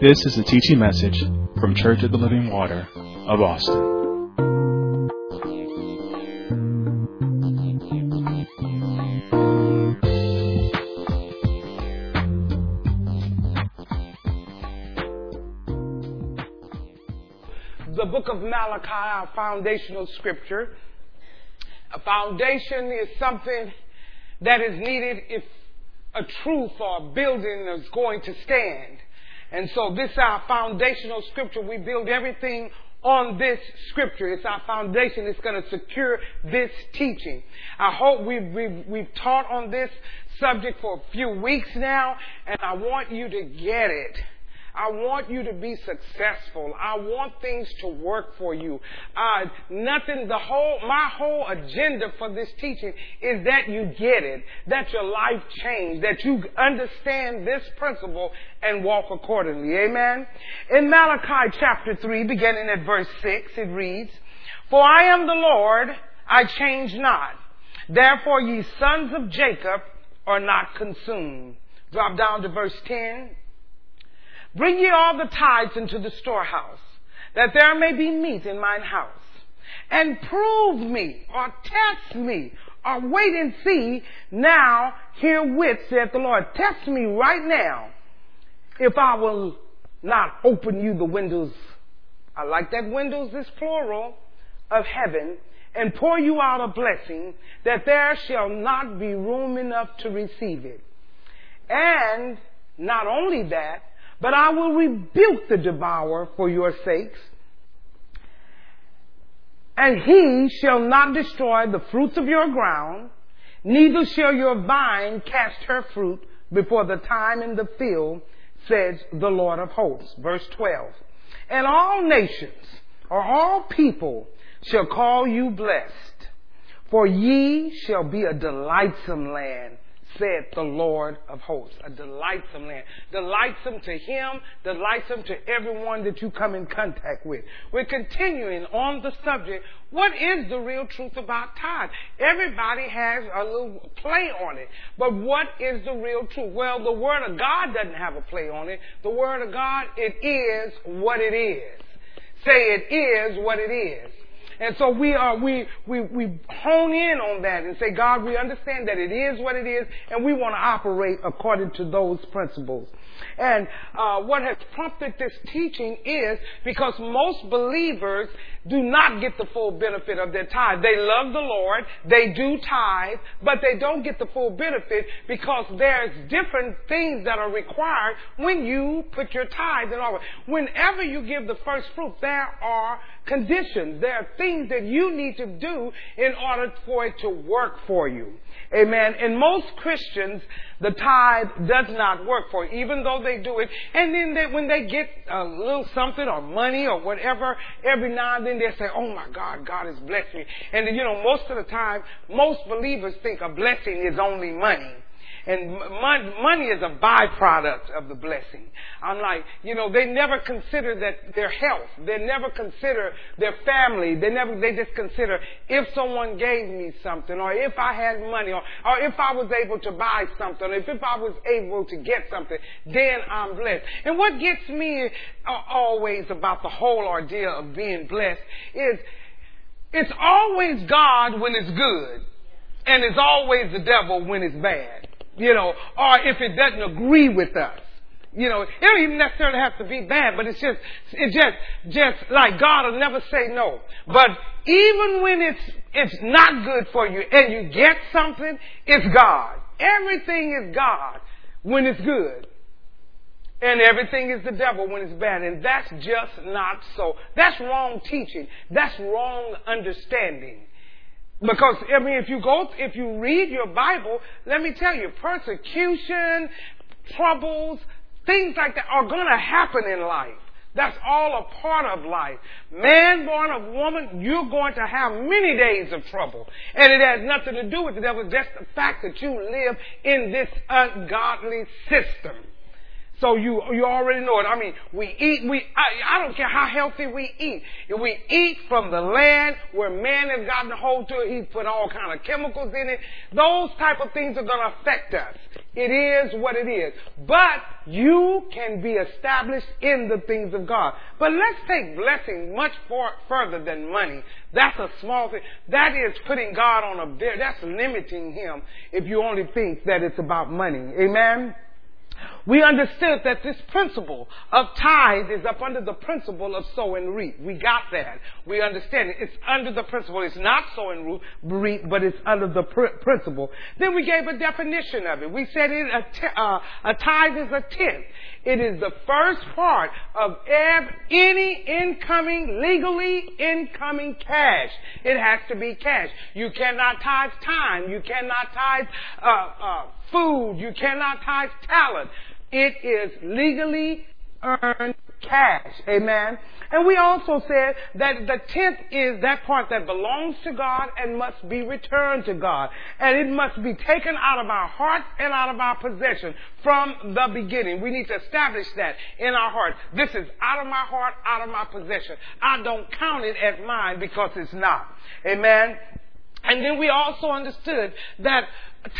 This is a teaching message from Church of the Living Water of Austin. the book of Malachi, our foundational scripture. A foundation is something that is needed if a truth or a building is going to stand. And so this is our foundational scripture. We build everything on this scripture. It's our foundation. It's going to secure this teaching. I hope we've, we've, we've taught on this subject for a few weeks now, and I want you to get it. I want you to be successful. I want things to work for you. Uh, nothing, the whole, my whole agenda for this teaching is that you get it, that your life change, that you understand this principle and walk accordingly. Amen? In Malachi chapter 3, beginning at verse 6, it reads, For I am the Lord, I change not. Therefore ye sons of Jacob are not consumed. Drop down to verse 10. Bring ye all the tithes into the storehouse, that there may be meat in mine house. And prove me, or test me, or wait and see now herewith, saith the Lord. Test me right now, if I will not open you the windows. I like that windows is plural of heaven and pour you out a blessing that there shall not be room enough to receive it. And not only that, but I will rebuke the devourer for your sakes, and he shall not destroy the fruits of your ground, neither shall your vine cast her fruit before the time in the field, says the Lord of hosts. Verse 12. And all nations, or all people, shall call you blessed, for ye shall be a delightsome land said the Lord of hosts. A delightsome land. Delightsome to him, delightsome to everyone that you come in contact with. We're continuing on the subject. What is the real truth about tithe? Everybody has a little play on it. But what is the real truth? Well, the Word of God doesn't have a play on it. The Word of God, it is what it is. Say it is what it is. And so we are, we, we, we hone in on that and say, God, we understand that it is what it is and we want to operate according to those principles. And uh, what has prompted this teaching is because most believers do not get the full benefit of their tithe. They love the Lord, they do tithe, but they don't get the full benefit because there's different things that are required when you put your tithe in order. Whenever you give the first fruit, there are conditions. There are things that you need to do in order for it to work for you. Amen. And most Christians, the tithe does not work for, you, even though they do it. And then they, when they get a little something or money or whatever, every now and then they say, "Oh my God, God has blessed me." And you know, most of the time, most believers think a blessing is only money. And money is a byproduct of the blessing. I'm like, you know, they never consider that their health. They never consider their family. They never, they just consider if someone gave me something or if I had money or, or if I was able to buy something or if, if I was able to get something, then I'm blessed. And what gets me uh, always about the whole ordeal of being blessed is it's always God when it's good and it's always the devil when it's bad you know, or if it doesn't agree with us. You know, it don't even necessarily have to be bad, but it's just, it's just, just like God will never say no. But even when it's, it's not good for you and you get something, it's God. Everything is God when it's good. And everything is the devil when it's bad. And that's just not so. That's wrong teaching. That's wrong understanding. Because, I mean, if you go, if you read your Bible, let me tell you, persecution, troubles, things like that are going to happen in life. That's all a part of life. Man born of woman, you're going to have many days of trouble. And it has nothing to do with the devil, just the fact that you live in this ungodly system. So you you already know it. I mean, we eat. We I, I don't care how healthy we eat. If we eat from the land where man has gotten hold to it, he's put all kind of chemicals in it. Those type of things are going to affect us. It is what it is. But you can be established in the things of God. But let's take blessing much for, further than money. That's a small thing. That is putting God on a, bear, that's limiting Him if you only think that it's about money. Amen? We understood that this principle of tithe is up under the principle of sow and reap. We got that. We understand it. It's under the principle. It's not sow and reap, but it's under the pr- principle. Then we gave a definition of it. We said it, a, t- uh, a tithe is a tenth. It is the first part of ev- any incoming, legally incoming cash. It has to be cash. You cannot tithe time. You cannot tithe uh, uh, food. You cannot tithe talent. It is legally earned cash. Amen. And we also said that the tenth is that part that belongs to God and must be returned to God. And it must be taken out of our heart and out of our possession from the beginning. We need to establish that in our heart. This is out of my heart, out of my possession. I don't count it as mine because it's not. Amen. And then we also understood that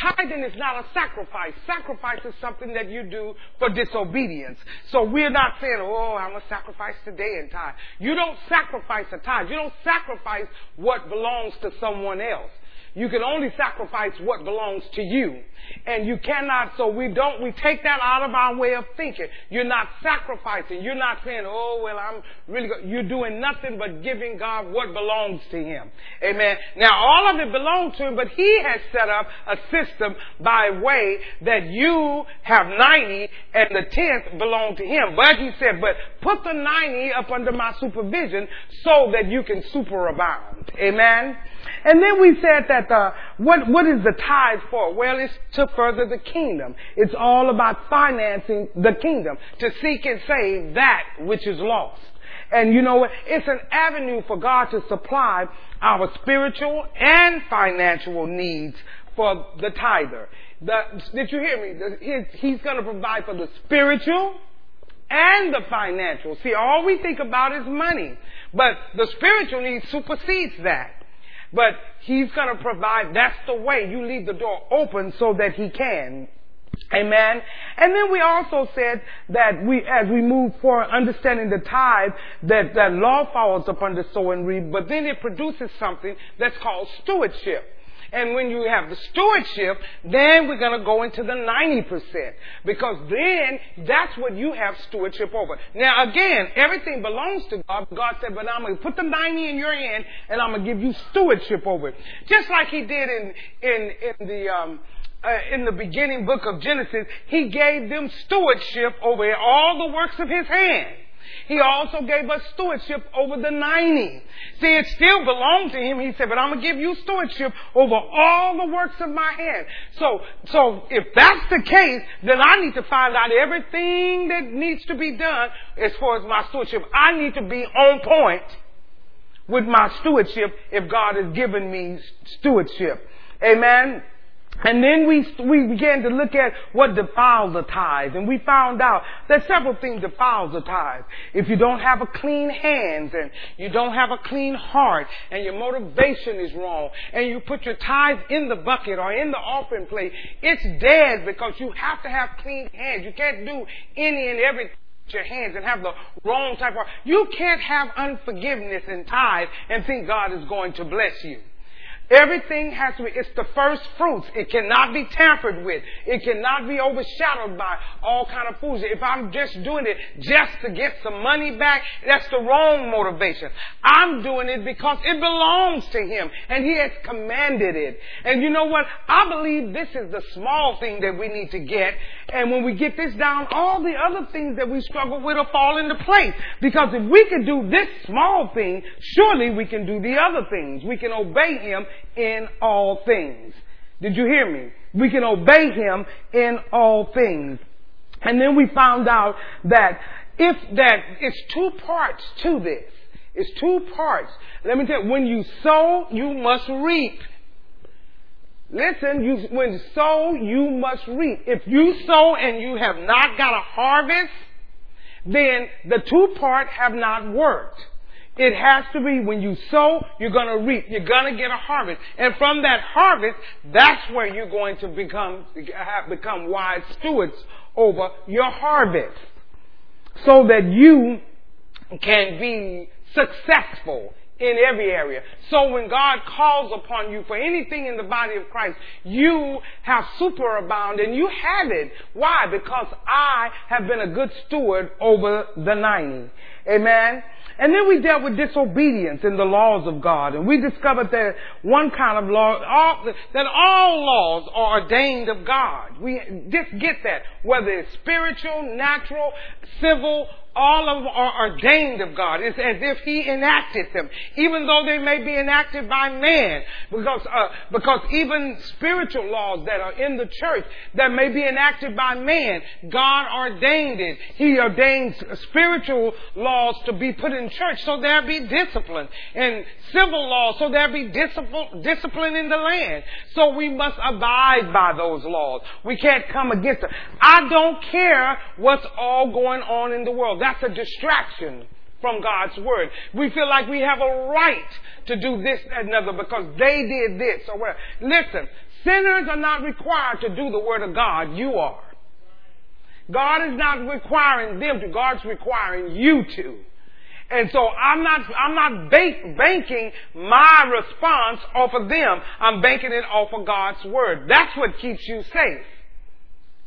tithing is not a sacrifice. Sacrifice is something that you do for disobedience. So we're not saying, oh, I'm going to sacrifice today and tithe. You don't sacrifice a tithe. You don't sacrifice what belongs to someone else. You can only sacrifice what belongs to you. And you cannot, so we don't, we take that out of our way of thinking. You're not sacrificing. You're not saying, oh, well, I'm really good. You're doing nothing but giving God what belongs to Him. Amen. Now, all of it belongs to Him, but He has set up a system by way that you have 90 and the 10th belong to Him. But He said, but put the 90 up under my supervision so that you can superabound. Amen. And then we said that the, what, what is the tithe for? Well, it's to further the kingdom. It's all about financing the kingdom, to seek and save that which is lost. And you know what? It's an avenue for God to supply our spiritual and financial needs for the tither. The, did you hear me? The, his, he's going to provide for the spiritual and the financial. See, all we think about is money. But the spiritual need supersedes that. But He's going to provide. That's the way. You leave the door open so that He can. Amen. And then we also said that we, as we move forward, understanding the tithe, that, that law follows upon the sow and reap, but then it produces something that's called stewardship. And when you have the stewardship, then we're going to go into the 90%. Because then that's what you have stewardship over. Now again, everything belongs to God. God said, but I'm going to put the 90 in your hand and I'm going to give you stewardship over it. Just like he did in, in, in the, um, uh, in the beginning book of Genesis, he gave them stewardship over all the works of his hand. He also gave us stewardship over the 90. See, it still belonged to him. He said, but I'm going to give you stewardship over all the works of my hand. So, so if that's the case, then I need to find out everything that needs to be done as far as my stewardship. I need to be on point with my stewardship if God has given me stewardship. Amen. And then we, we began to look at what defiles the tithe. And we found out that several things defiles the tithe. If you don't have a clean hands and you don't have a clean heart and your motivation is wrong and you put your tithe in the bucket or in the offering plate, it's dead because you have to have clean hands. You can't do any and everything your hands and have the wrong type of you can't have unforgiveness in tithe and think God is going to bless you. Everything has to be, it's the first fruits. It cannot be tampered with. It cannot be overshadowed by all kind of foods. If I'm just doing it just to get some money back, that's the wrong motivation. I'm doing it because it belongs to Him and He has commanded it. And you know what? I believe this is the small thing that we need to get. And when we get this down, all the other things that we struggle with will fall into place. Because if we can do this small thing, surely we can do the other things. We can obey Him in all things. Did you hear me? We can obey him in all things. And then we found out that if that it's two parts to this. It's two parts. Let me tell you, when you sow, you must reap. Listen, you, when sow, you must reap. If you sow and you have not got a harvest, then the two part have not worked. It has to be when you sow, you're going to reap. You're going to get a harvest. And from that harvest, that's where you're going to become, have become wise stewards over your harvest. So that you can be successful in every area. So when God calls upon you for anything in the body of Christ, you have superabound and you have it. Why? Because I have been a good steward over the 90. Amen. And then we dealt with disobedience in the laws of God. And we discovered that one kind of law, all, that all laws are ordained of God. We just get that. Whether it's spiritual, natural, civil, all of them are ordained of God. It's as if He enacted them, even though they may be enacted by man. Because, uh, because even spiritual laws that are in the church that may be enacted by man, God ordained it. He ordains spiritual laws to be put in church so there be discipline. And civil laws so there be discipline, discipline in the land. So we must abide by those laws. We can't come against them. I don't care what's all going on in the world. That's a distraction from God's word. We feel like we have a right to do this and another because they did this or whatever. Listen, sinners are not required to do the word of God. You are. God is not requiring them to. God's requiring you to. And so I'm not, I'm not bank, banking my response off of them. I'm banking it off of God's word. That's what keeps you safe.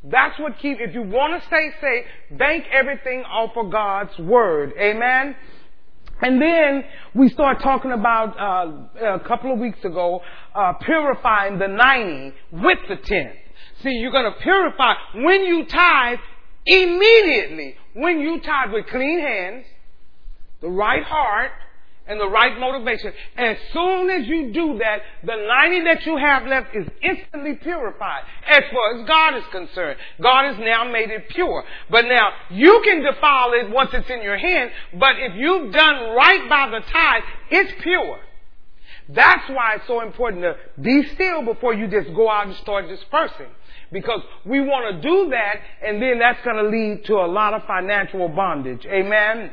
That's what keep, if you want to stay safe, bank everything off of God's Word. Amen? And then we start talking about, uh, a couple of weeks ago, uh, purifying the 90 with the 10. See, you're gonna purify when you tithe immediately. When you tithe with clean hands, the right heart, and the right motivation. As soon as you do that, the 90 that you have left is instantly purified. As far as God is concerned, God has now made it pure. But now, you can defile it once it's in your hand, but if you've done right by the tithe, it's pure. That's why it's so important to be still before you just go out and start dispersing. Because we want to do that, and then that's going to lead to a lot of financial bondage. Amen?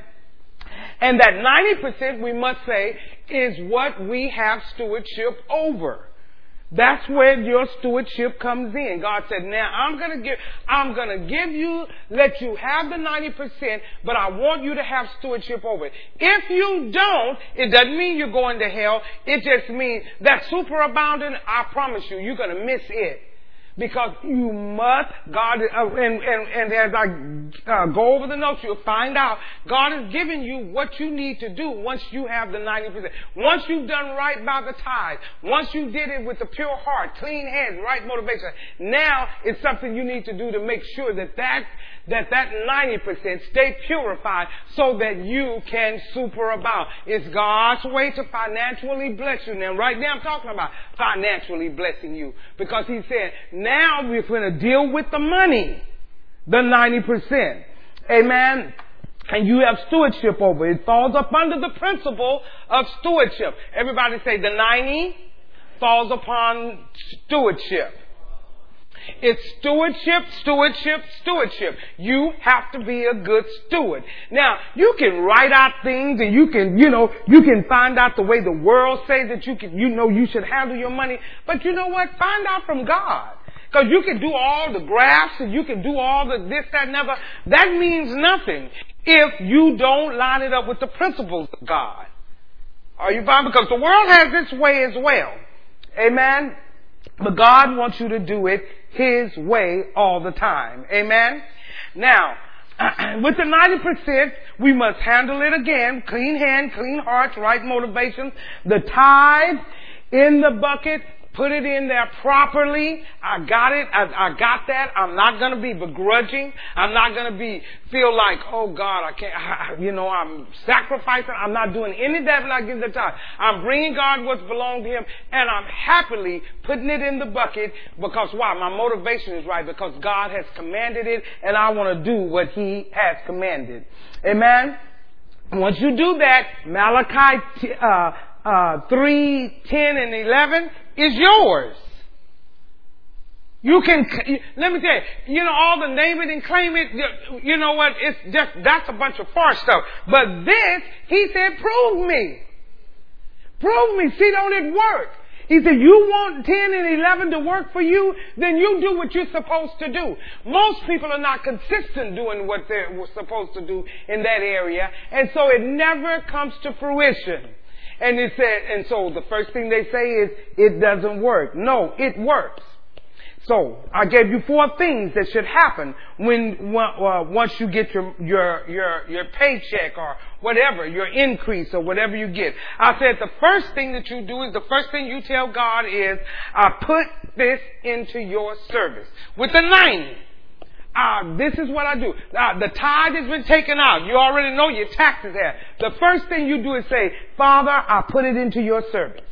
And that 90% we must say is what we have stewardship over. That's where your stewardship comes in. God said, now I'm gonna give, I'm gonna give you, let you have the 90%, but I want you to have stewardship over it. If you don't, it doesn't mean you're going to hell. It just means that superabounding, I promise you, you're gonna miss it because you must, God, uh, and, and, and as I uh, go over the notes, you'll find out God has given you what you need to do once you have the 90%. Once you've done right by the tithe, once you did it with a pure heart, clean hands, right motivation, now it's something you need to do to make sure that that that that 90% stay purified so that you can superabound. It's God's way to financially bless you. Now, right now I'm talking about financially blessing you because he said, now we're going to deal with the money, the 90%. Amen. And you have stewardship over it. It falls up under the principle of stewardship. Everybody say the 90 falls upon stewardship. It's stewardship, stewardship, stewardship. You have to be a good steward. Now, you can write out things and you can, you know, you can find out the way the world says that you can, you know, you should handle your money. But you know what? Find out from God. Cause you can do all the graphs and you can do all the this, that, never. That means nothing if you don't line it up with the principles of God. Are you fine? Because the world has its way as well. Amen. But God wants you to do it His way all the time. Amen? Now, with the 90%, we must handle it again. Clean hand, clean hearts, right motivation. The tithe in the bucket put it in there properly. I got it. I, I got that. I'm not going to be begrudging. I'm not going to be feel like, oh God, I can't. I, you know, I'm sacrificing. I'm not doing any when I give the time. I'm bringing God what's belonged to Him, and I'm happily putting it in the bucket because why? My motivation is right because God has commanded it, and I want to do what He has commanded. Amen. Once you do that, Malachi uh, uh, 3, 10, and 11 is yours. You can, let me tell you, you know, all the name it and claim it, you know what, it's just, that's a bunch of far stuff. But this, he said, prove me. Prove me. See, don't it work? He said, you want 10 and 11 to work for you? Then you do what you're supposed to do. Most people are not consistent doing what they're supposed to do in that area. And so it never comes to fruition. And it said, and so the first thing they say is, it doesn't work. No, it works. So I gave you four things that should happen when uh, once you get your your your your paycheck or whatever your increase or whatever you get. I said the first thing that you do is the first thing you tell God is I put this into your service with the ninety. Uh, this is what I do. Uh, the tithe has been taken out. You already know your taxes there. The first thing you do is say, Father, I put it into your service.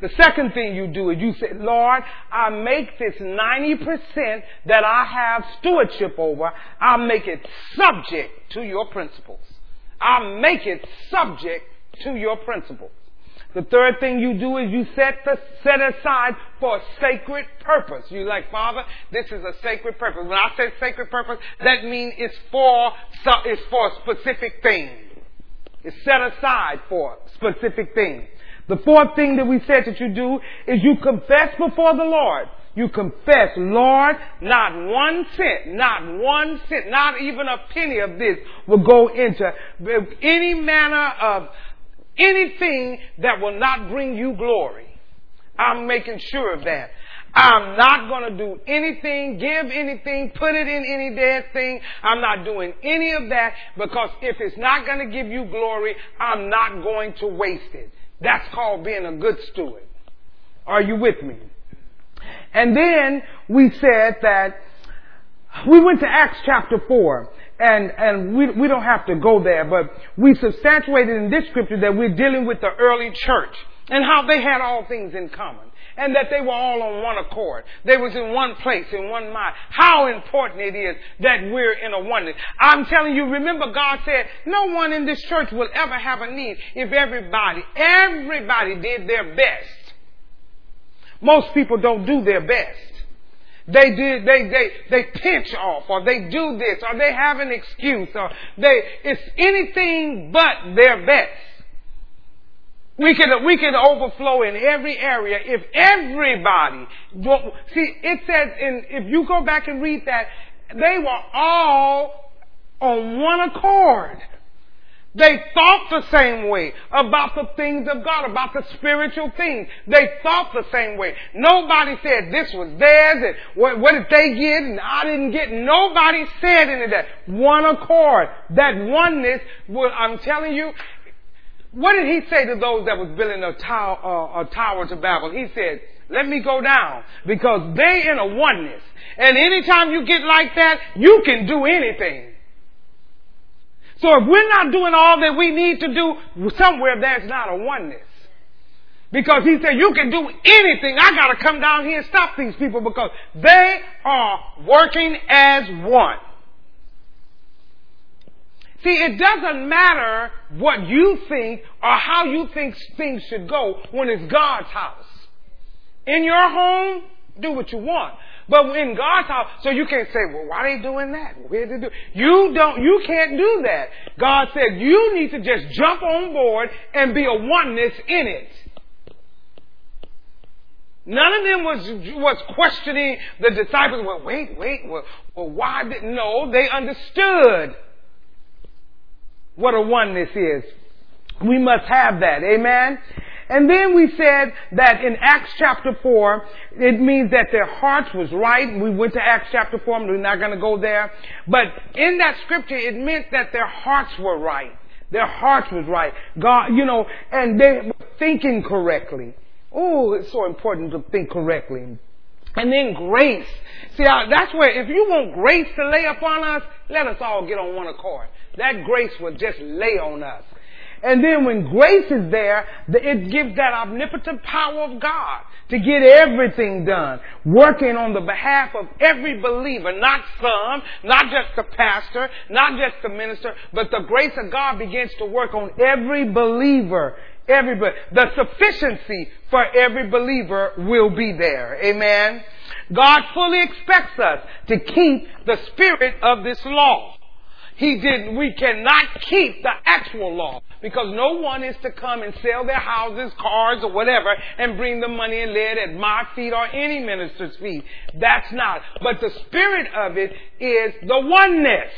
The second thing you do is you say, Lord, I make this 90% that I have stewardship over, I make it subject to your principles. I make it subject to your principles. The third thing you do is you set the, set aside for a sacred purpose. You like, Father, this is a sacred purpose. When I say sacred purpose, that means it's for, it's for a specific thing. It's set aside for a specific thing. The fourth thing that we said that you do is you confess before the Lord. You confess, Lord, not one cent, not one cent, not even a penny of this will go into any manner of anything that will not bring you glory. I'm making sure of that. I'm not going to do anything, give anything, put it in any dead thing. I'm not doing any of that because if it's not going to give you glory, I'm not going to waste it. That's called being a good steward. Are you with me? And then we said that we went to Acts chapter 4 and, and we, we don't have to go there, but we substantiated in this scripture that we're dealing with the early church and how they had all things in common and that they were all on one accord. They was in one place, in one mind. How important it is that we're in a oneness. I'm telling you, remember God said, no one in this church will ever have a need if everybody, everybody did their best. Most people don't do their best. They do, they, they, they pinch off or they do this or they have an excuse or they, it's anything but their best. We can, we can overflow in every area if everybody, see, it says in, if you go back and read that, they were all on one accord. They thought the same way about the things of God, about the spiritual things. They thought the same way. Nobody said this was theirs and what, what did they get and I didn't get. Nobody said any of that. One accord. That oneness, well, I'm telling you, what did he say to those that was building a tower, uh, a tower to Babel? He said, let me go down because they in a oneness. And anytime you get like that, you can do anything. So if we're not doing all that we need to do, somewhere there's not a oneness. Because he said, you can do anything. I gotta come down here and stop these people because they are working as one. See, it doesn't matter what you think or how you think things should go when it's God's house. In your home, do what you want. But in God's house, so you can't say, well, why are they doing that? Where they do? You don't, you can't do that. God said you need to just jump on board and be a oneness in it. None of them was, was questioning the disciples. Well, wait, wait, well, well why didn't, no, they understood what a oneness is. We must have that. Amen. And then we said that in Acts chapter 4, it means that their hearts was right. We went to Acts chapter 4, we're not going to go there. But in that scripture, it meant that their hearts were right. Their hearts was right. God, you know, and they were thinking correctly. Oh, it's so important to think correctly. And then grace. See, that's where, if you want grace to lay upon us, let us all get on one accord. That grace will just lay on us. And then when grace is there, it gives that omnipotent power of God to get everything done, working on the behalf of every believer, not some, not just the pastor, not just the minister, but the grace of God begins to work on every believer. Everybody. The sufficiency for every believer will be there. Amen. God fully expects us to keep the spirit of this law. He did, we cannot keep the actual law because no one is to come and sell their houses, cars, or whatever and bring the money and lay it at my feet or any minister's feet. That's not. But the spirit of it is the oneness.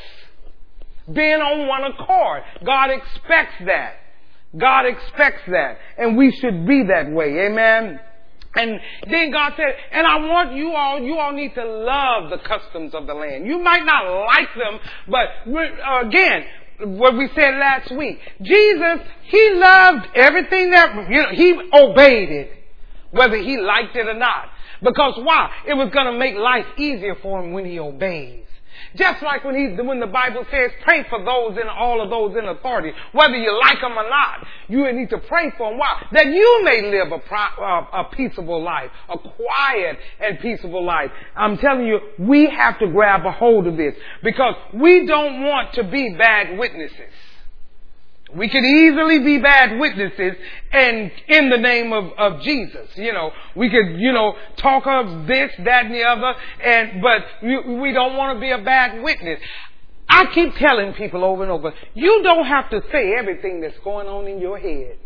Being on one accord. God expects that. God expects that. And we should be that way. Amen. And then God said, and I want you all, you all need to love the customs of the land. You might not like them, but uh, again, what we said last week, Jesus, He loved everything that, you know, He obeyed it, whether He liked it or not. Because why? It was going to make life easier for Him when He obeys. Just like when he, when the Bible says, pray for those and all of those in authority, whether you like them or not, you need to pray for them. Why? That you may live a, a, a peaceable life, a quiet and peaceable life. I'm telling you, we have to grab a hold of this because we don't want to be bad witnesses. We could easily be bad witnesses and in the name of, of Jesus. You know, we could, you know, talk of this, that, and the other, and, but we, we don't want to be a bad witness. I keep telling people over and over, you don't have to say everything that's going on in your head.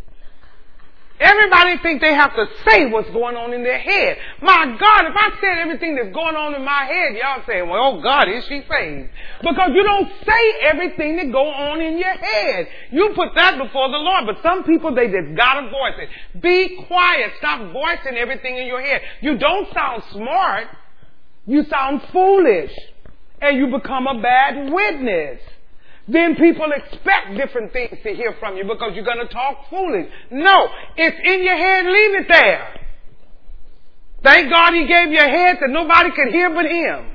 Everybody think they have to say what's going on in their head. My God, if I said everything that's going on in my head, y'all say, well, oh God, is she saved? Because you don't say everything that go on in your head. You put that before the Lord. But some people, they just gotta voice it. Be quiet. Stop voicing everything in your head. You don't sound smart. You sound foolish. And you become a bad witness then people expect different things to hear from you because you're going to talk foolish. No, it's in your head, leave it there. Thank God He gave you a head that nobody could hear but Him.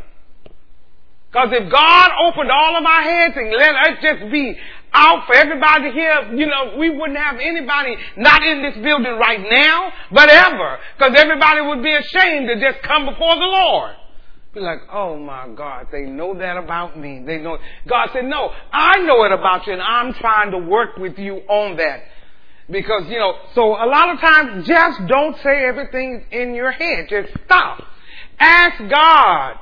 Because if God opened all of our heads and let us just be out for everybody hear, you know, we wouldn't have anybody not in this building right now, but ever. Because everybody would be ashamed to just come before the Lord. Be like, oh my God, they know that about me. They know. God said, no, I know it about you and I'm trying to work with you on that. Because, you know, so a lot of times just don't say everything in your head. Just stop. Ask God.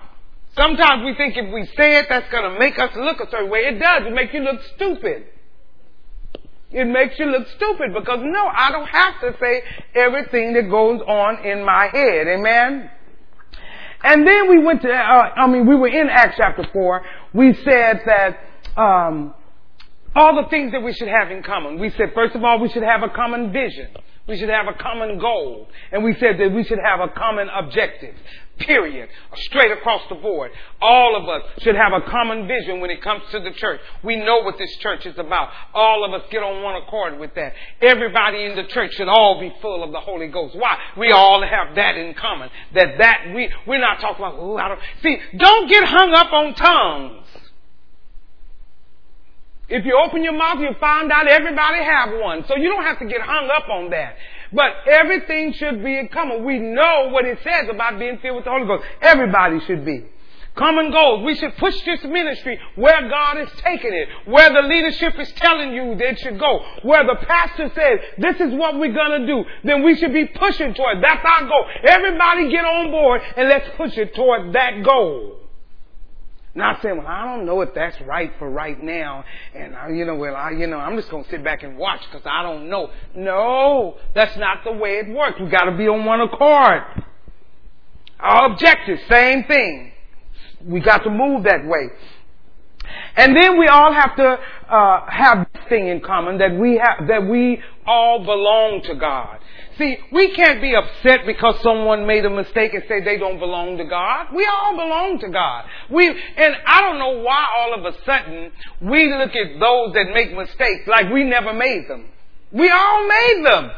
Sometimes we think if we say it, that's going to make us look a certain way. It does. It makes you look stupid. It makes you look stupid because no, I don't have to say everything that goes on in my head. Amen? And then we went to, uh, I mean, we were in Acts chapter 4. We said that, um, all the things that we should have in common. We said, first of all, we should have a common vision. We should have a common goal. And we said that we should have a common objective. Period. Straight across the board. All of us should have a common vision when it comes to the church. We know what this church is about. All of us get on one accord with that. Everybody in the church should all be full of the Holy Ghost. Why? We all have that in common. That that we we're not talking about. Ooh, I don't see. Don't get hung up on tongues. If you open your mouth, you find out everybody have one. So you don't have to get hung up on that. But everything should be in common. We know what it says about being filled with the Holy Ghost. Everybody should be. Common goals. We should push this ministry where God is taking it, where the leadership is telling you that it should go, where the pastor says, this is what we're gonna do, then we should be pushing toward. That's our goal. Everybody get on board and let's push it toward that goal. Not saying, well, I don't know if that's right for right now, and I, you know, well, I, you know, I'm just to sit back and watch because I don't know. No, that's not the way it works. We got to be on one accord. Our objective, same thing. We got to move that way. And then we all have to uh, have this thing in common that we have that we all belong to God. See, we can't be upset because someone made a mistake and say they don't belong to God. We all belong to God. We, and I don't know why all of a sudden we look at those that make mistakes like we never made them. We all made them.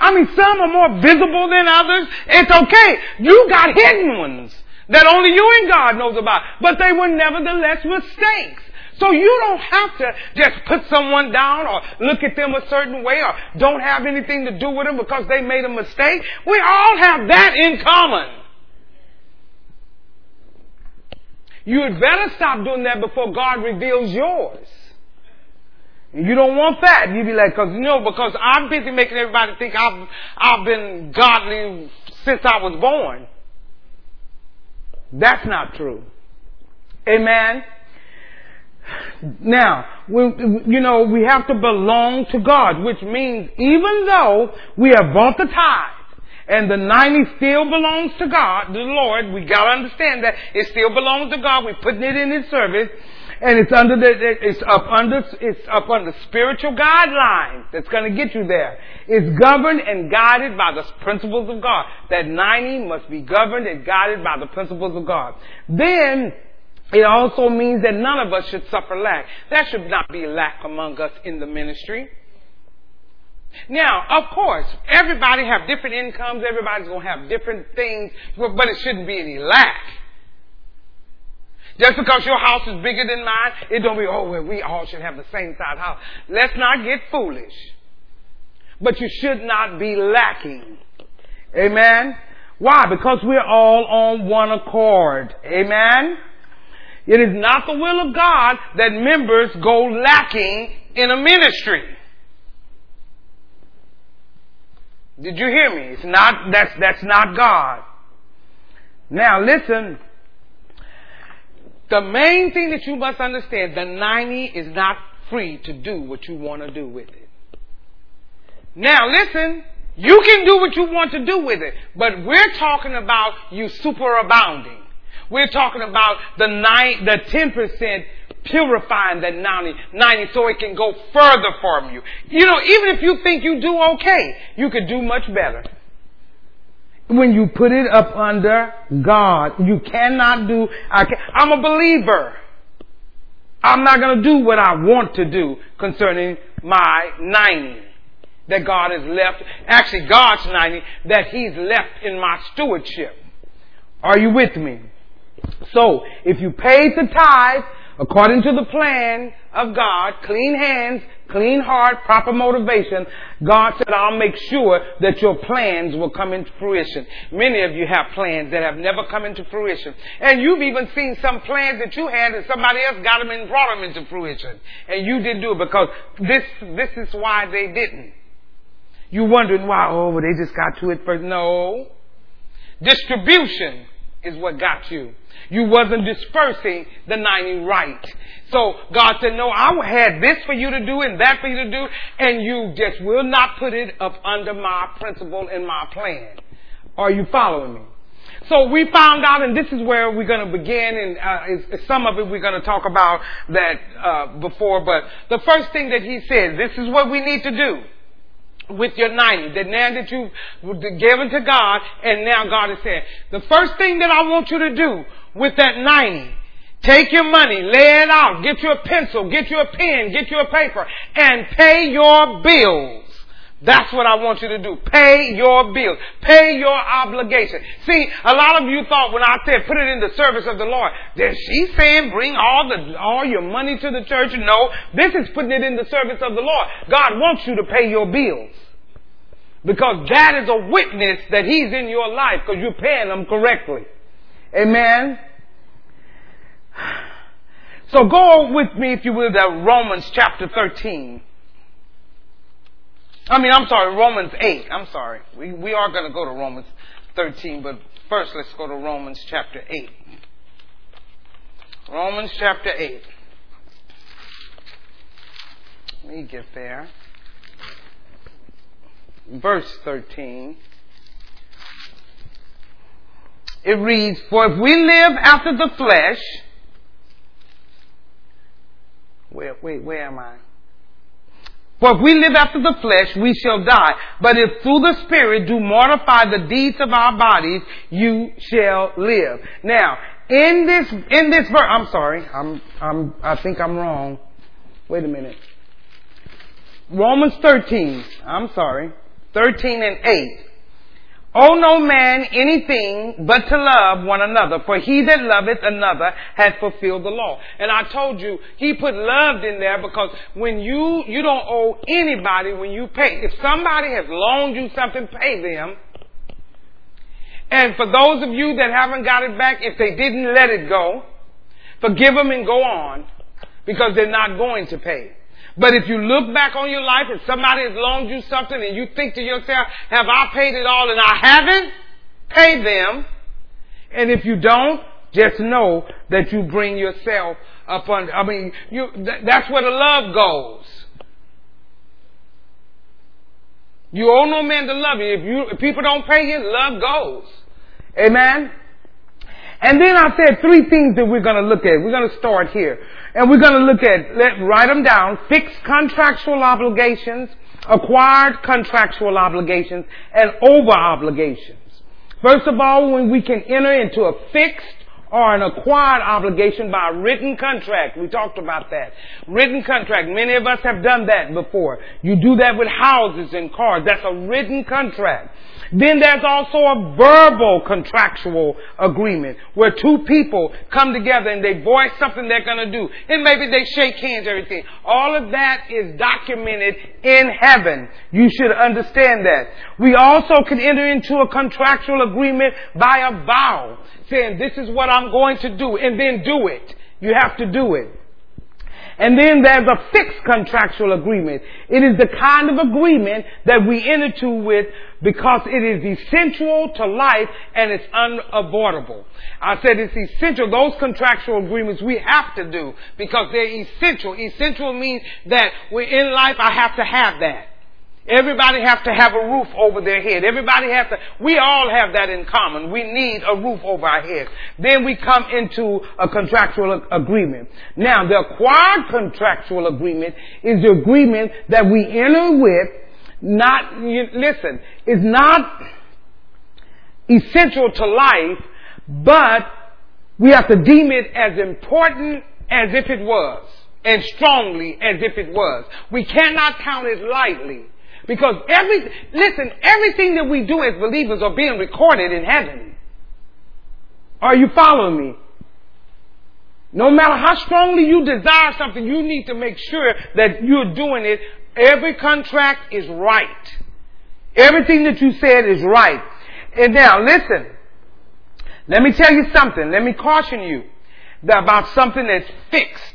I mean, some are more visible than others. It's okay. You got hidden ones that only you and God knows about, but they were nevertheless mistakes. So you don't have to just put someone down or look at them a certain way or don't have anything to do with them because they made a mistake. We all have that in common. You had better stop doing that before God reveals yours. You don't want that. You'd be like, cause know, because I'm busy making everybody think I've, I've been godly since I was born. That's not true. Amen. Now, we, you know, we have to belong to God, which means even though we have bought the tithe, and the 90 still belongs to God, the Lord, we gotta understand that it still belongs to God, we're putting it in His service, and it's under the, it's up under, it's up under spiritual guidelines that's gonna get you there. It's governed and guided by the principles of God. That 90 must be governed and guided by the principles of God. Then, it also means that none of us should suffer lack. There should not be lack among us in the ministry. Now, of course, everybody have different incomes. Everybody's going to have different things, but it shouldn't be any lack. Just because your house is bigger than mine, it don't be, oh, well, we all should have the same size house. Let's not get foolish. But you should not be lacking. Amen? Why? Because we're all on one accord. Amen? It is not the will of God that members go lacking in a ministry. Did you hear me? It's not, that's, that's not God. Now listen. The main thing that you must understand, the 90 is not free to do what you want to do with it. Now listen, you can do what you want to do with it, but we're talking about you superabounding. We're talking about the nine, the 10% purifying that 90, 90 so it can go further from you. You know, even if you think you do okay, you could do much better. When you put it up under God, you cannot do, I can, I'm a believer. I'm not going to do what I want to do concerning my 90 that God has left, actually God's 90 that He's left in my stewardship. Are you with me? So, if you paid the tithe, according to the plan of God, clean hands, clean heart, proper motivation, God said, I'll make sure that your plans will come into fruition. Many of you have plans that have never come into fruition. And you've even seen some plans that you had and somebody else got them and brought them into fruition. And you didn't do it because this, this is why they didn't. You're wondering why, oh, well, they just got to it first. No. Distribution is what got you. You wasn't dispersing the 90 right. So God said, no, I had this for you to do and that for you to do, and you just will not put it up under my principle and my plan. Are you following me? So we found out, and this is where we're going to begin, and uh, some of it we're going to talk about that uh, before. But the first thing that he said, this is what we need to do with your 90. That now that you've given to God, and now God is saying, the first thing that I want you to do with that 90, take your money, lay it out, get you a pencil, get you a pen, get you a paper, and pay your bills. That's what I want you to do. Pay your bills. Pay your obligation. See, a lot of you thought when I said put it in the service of the Lord, that she's saying bring all the, all your money to the church. No, this is putting it in the service of the Lord. God wants you to pay your bills. Because that is a witness that He's in your life because you're paying them correctly. Amen. So go with me, if you will, to Romans chapter 13. I mean, I'm sorry, Romans 8. I'm sorry. We, we are going to go to Romans 13, but first let's go to Romans chapter 8. Romans chapter 8. Let me get there. Verse 13. It reads, For if we live after the flesh, wait, wait, where am I? For if we live after the flesh, we shall die. But if through the Spirit do mortify the deeds of our bodies, you shall live. Now, in this, in this verse, I'm sorry, I'm, I'm, I think I'm wrong. Wait a minute. Romans 13, I'm sorry, 13 and 8. Owe no man anything but to love one another, for he that loveth another hath fulfilled the law. And I told you, he put loved in there because when you, you don't owe anybody when you pay. If somebody has loaned you something, pay them. And for those of you that haven't got it back, if they didn't let it go, forgive them and go on because they're not going to pay. But if you look back on your life and somebody has loaned you something and you think to yourself, have I paid it all and I haven't? paid them. And if you don't, just know that you bring yourself up on, I mean, you, th- that's where the love goes. You owe no man to love you. If you, if people don't pay you, love goes. Amen? And then I said three things that we're going to look at. We're going to start here. And we're going to look at, let, write them down, fixed contractual obligations, acquired contractual obligations, and over obligations. First of all, when we can enter into a fixed or an acquired obligation by a written contract. We talked about that. Written contract. Many of us have done that before. You do that with houses and cars. That's a written contract. Then there's also a verbal contractual agreement where two people come together and they voice something they're going to do. And maybe they shake hands, everything. All of that is documented in heaven. You should understand that. We also can enter into a contractual agreement by a vow saying, this is what I'm going to do and then do it. You have to do it. And then there's a fixed contractual agreement. It is the kind of agreement that we enter into with because it is essential to life and it's unavoidable. I said it's essential. Those contractual agreements we have to do because they're essential. Essential means that we're in life, I have to have that. Everybody has to have a roof over their head. Everybody has to, we all have that in common. We need a roof over our head. Then we come into a contractual agreement. Now, the acquired contractual agreement is the agreement that we enter with, not, listen, is not essential to life, but we have to deem it as important as if it was, and strongly as if it was. We cannot count it lightly. Because every, listen, everything that we do as believers are being recorded in heaven. Are you following me? No matter how strongly you desire something, you need to make sure that you're doing it. Every contract is right. Everything that you said is right. And now listen, let me tell you something. Let me caution you about something that's fixed.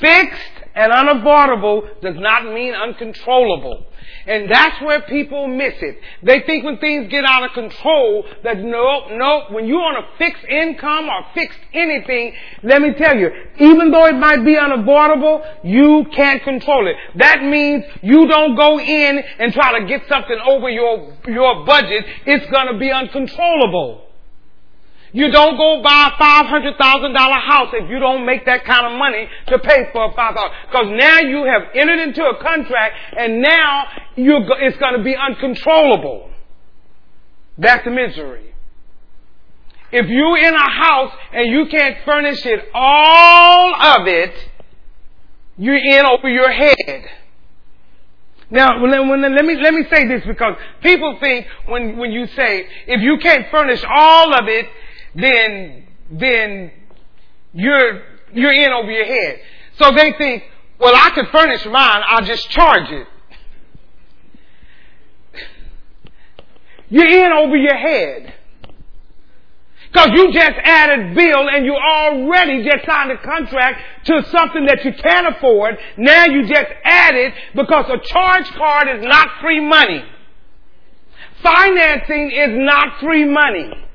Fixed and unavoidable does not mean uncontrollable. And that's where people miss it. They think when things get out of control that no, no, when you're on a fixed income or fixed anything, let me tell you, even though it might be unavoidable, you can't control it. That means you don't go in and try to get something over your, your budget. It's gonna be uncontrollable. You don't go buy a five hundred thousand dollar house if you don't make that kind of money to pay for a five thousand. Because now you have entered into a contract, and now you it's going to be uncontrollable. That's misery. If you're in a house and you can't furnish it, all of it, you're in over your head. Now, let me let me say this because people think when when you say if you can't furnish all of it, then then you're you're in over your head. So they think, well, I can furnish mine. I'll just charge it. You're in over your head. Because you just added bill and you already just signed a contract to something that you can't afford. Now you just added because a charge card is not free money. Financing is not free money.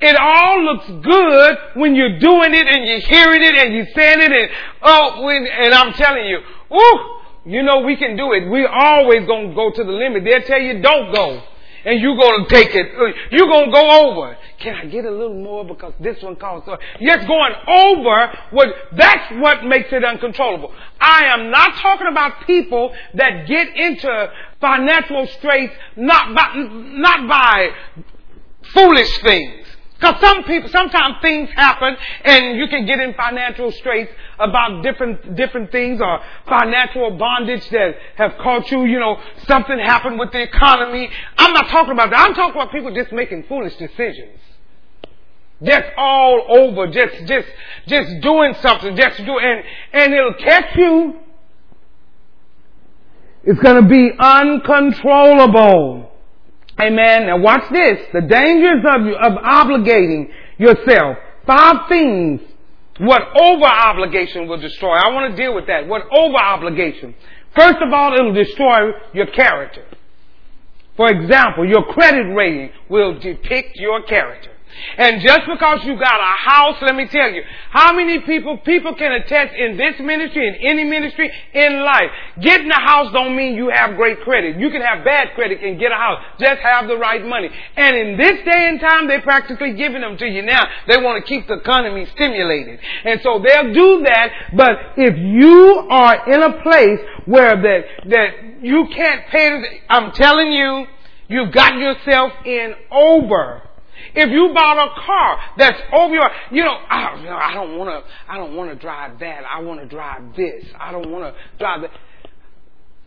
It all looks good when you're doing it and you're hearing it and you're saying it and oh, when, and I'm telling you, ooh, you know we can do it. We always gonna go to the limit. They'll tell you don't go. And you're gonna take it. Uh, you're gonna go over. Can I get a little more because this one costs so Yes, going over what that's what makes it uncontrollable. I am not talking about people that get into financial straits not by not by foolish things. Because some people, sometimes things happen and you can get in financial straits about different, different things or financial bondage that have caught you, you know, something happened with the economy. I'm not talking about that. I'm talking about people just making foolish decisions. Just all over, just, just, just doing something, just do, and, and it'll catch you. It's gonna be uncontrollable. Amen. Now watch this. The dangers of, of obligating yourself. Five things what over obligation will destroy. I want to deal with that. What over obligation. First of all, it'll destroy your character. For example, your credit rating will depict your character. And just because you got a house, let me tell you, how many people, people can attest in this ministry, in any ministry, in life. Getting a house don't mean you have great credit. You can have bad credit and get a house. Just have the right money. And in this day and time, they're practically giving them to you now. They want to keep the economy stimulated. And so they'll do that, but if you are in a place where that, that you can't pay, I'm telling you, you've got yourself in over if you bought a car that's over your, you know, I, I don't want to, I don't want to drive that. I want to drive this. I don't want to drive that.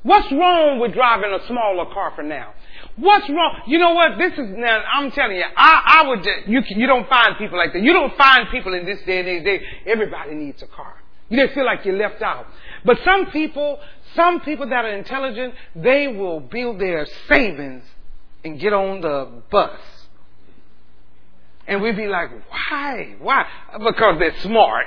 What's wrong with driving a smaller car for now? What's wrong? You know what? This is now. I'm telling you. I, I would. You you don't find people like that. You don't find people in this day and age. They, everybody needs a car. You just feel like you're left out. But some people, some people that are intelligent, they will build their savings and get on the bus and we'd be like, why? Why? Because they're smart.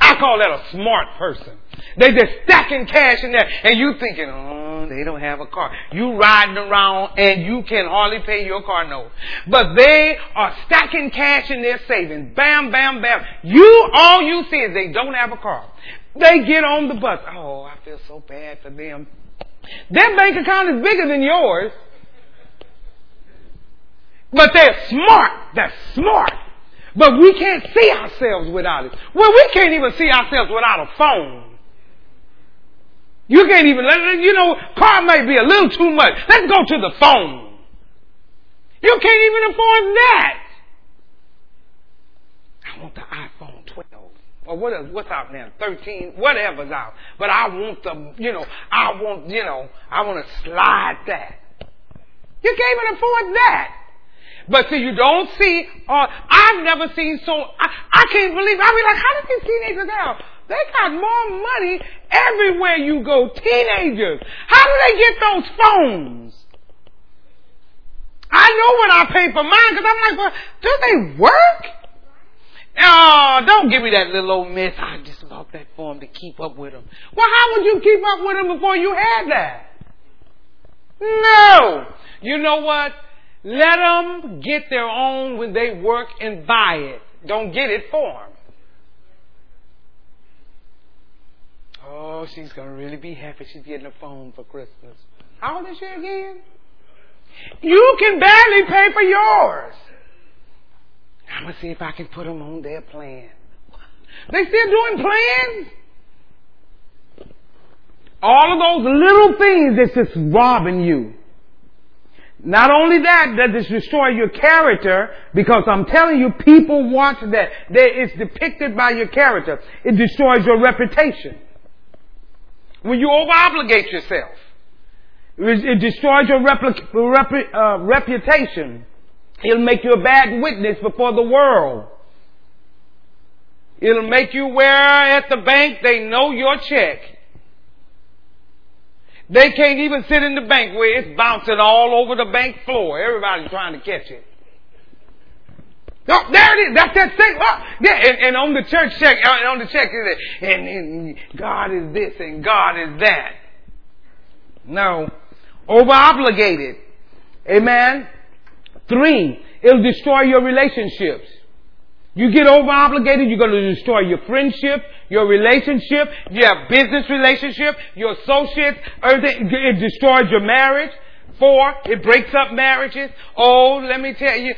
I call that a smart person. They just stacking cash in there and you thinking, oh, they don't have a car. You riding around and you can hardly pay your car note. But they are stacking cash in their savings. Bam, bam, bam. You, all you see is they don't have a car. They get on the bus. Oh, I feel so bad for them. Their bank account is bigger than yours. But they're smart. They're smart. But we can't see ourselves without it. Well, we can't even see ourselves without a phone. You can't even, you know, car may be a little too much. Let's go to the phone. You can't even afford that. I want the iPhone 12. Or what is, what's out now? 13, whatever's out. But I want the, you know, I want, you know, I want to slide that. You can't even afford that. But see, you don't see, uh, I've never seen so, I, I can't believe, I mean like, how did these teenagers now? They got more money everywhere you go. Teenagers. How do they get those phones? I know what I pay for mine because I'm like, well, do they work? Oh, don't give me that little old myth. I just bought that for to keep up with them. Well, how would you keep up with them before you had that? No. You know what? Let them get their own when they work and buy it. Don't get it for them. Oh, she's going to really be happy she's getting a phone for Christmas. How old is she again? You can barely pay for yours. I'm going to see if I can put them on their plan. They still doing plans? All of those little things that's just robbing you. Not only that, does it destroy your character, because I'm telling you, people watch that. It's depicted by your character. It destroys your reputation. When you overobligate yourself, it destroys your uh, reputation. It'll make you a bad witness before the world. It'll make you where at the bank they know your check. They can't even sit in the bank where it's bouncing all over the bank floor. Everybody's trying to catch it. Oh, there it is. That's that thing. Oh, yeah, and, and on the church check, uh, on the check, and, and God is this and God is that. No. Over obligated. Amen. Three, it'll destroy your relationships. You get over obligated, you're going to destroy your friendship, your relationship, your business relationship, your associates, everything. It destroys your marriage. Four, it breaks up marriages. Oh, let me tell you,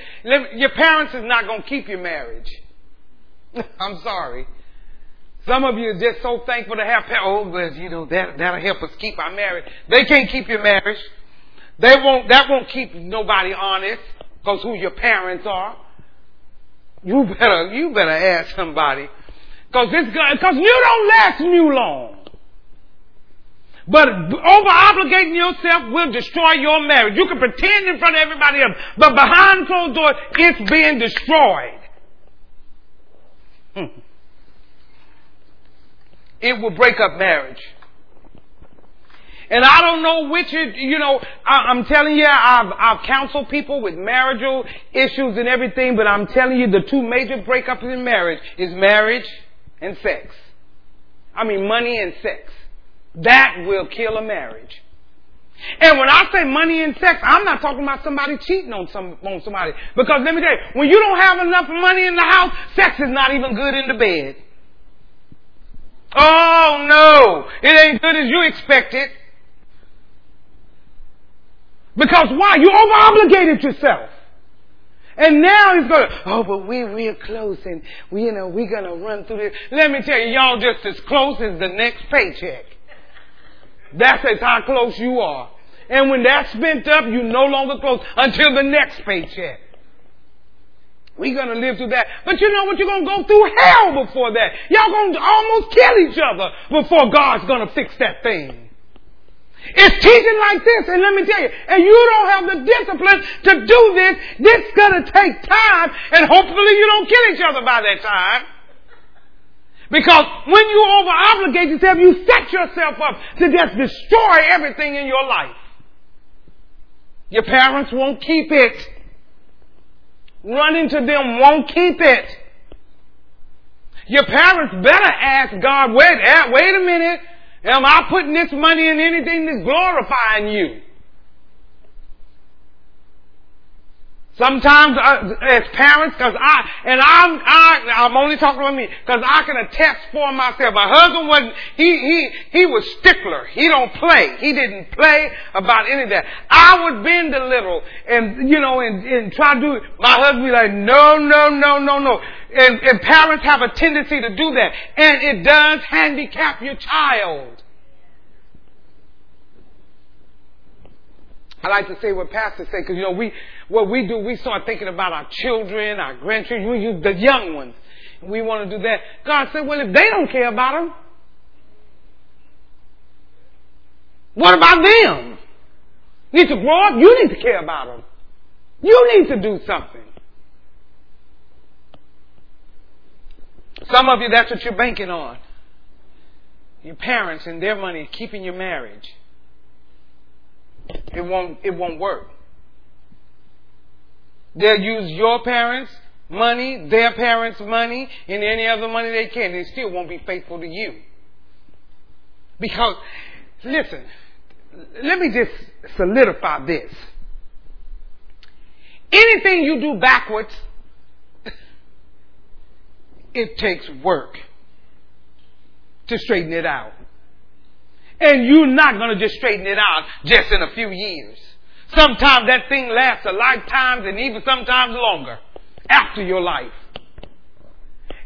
your parents is not going to keep your marriage. I'm sorry. Some of you are just so thankful to have parents. Oh, but you know, that, that'll help us keep our marriage. They can't keep your marriage. They won't, that won't keep nobody honest because who your parents are. You better, you better ask somebody. Cause this, cause you don't last new long. But over obligating yourself will destroy your marriage. You can pretend in front of everybody else, but behind closed doors, it's being destroyed. Hmm. It will break up marriage. And I don't know which is, you know, I, am telling you, I've, I've counseled people with marital issues and everything, but I'm telling you the two major breakups in marriage is marriage and sex. I mean money and sex. That will kill a marriage. And when I say money and sex, I'm not talking about somebody cheating on some on somebody. Because let me tell you, when you don't have enough money in the house, sex is not even good in the bed. Oh no, it ain't good as you expected. Because why? You over-obligated yourself. And now he's gonna, oh, but we real close and we, you know, going to run through this. Let me tell you, y'all just as close as the next paycheck. That's as how close you are. And when that's spent up, you no longer close until the next paycheck. We're gonna live through that. But you know what? You're gonna go through hell before that. Y'all gonna almost kill each other before God's gonna fix that thing. It's teaching like this, and let me tell you, and you don't have the discipline to do this, this is gonna take time, and hopefully you don't kill each other by that time. Because when you over obligate yourself, you set yourself up to just destroy everything in your life. Your parents won't keep it. Running to them won't keep it. Your parents better ask God, wait, eh, wait a minute, am I putting this money in anything that's glorifying you? Sometimes uh, as parents, because I and I'm I, I'm only talking about me because I can attest for myself. My husband wasn't he he he was stickler. He don't play. He didn't play about any of that. I would bend a little and you know and, and try to do it. My husband be like, no no no no no. And, and parents have a tendency to do that, and it does handicap your child. I like to say what pastors say because you know we what we do we start thinking about our children, our grandchildren, we the young ones. We want to do that. God said, well, if they don't care about them, what about them? Need to grow up. You need to care about them. You need to do something. Some of you, that's what you're banking on. Your parents and their money keeping your marriage. It won't, it won't work. They'll use your parents' money, their parents' money, and any other money they can. They still won't be faithful to you. Because, listen, let me just solidify this. Anything you do backwards, it takes work to straighten it out. And you're not going to just straighten it out just in a few years. Sometimes that thing lasts a lifetime and even sometimes longer after your life.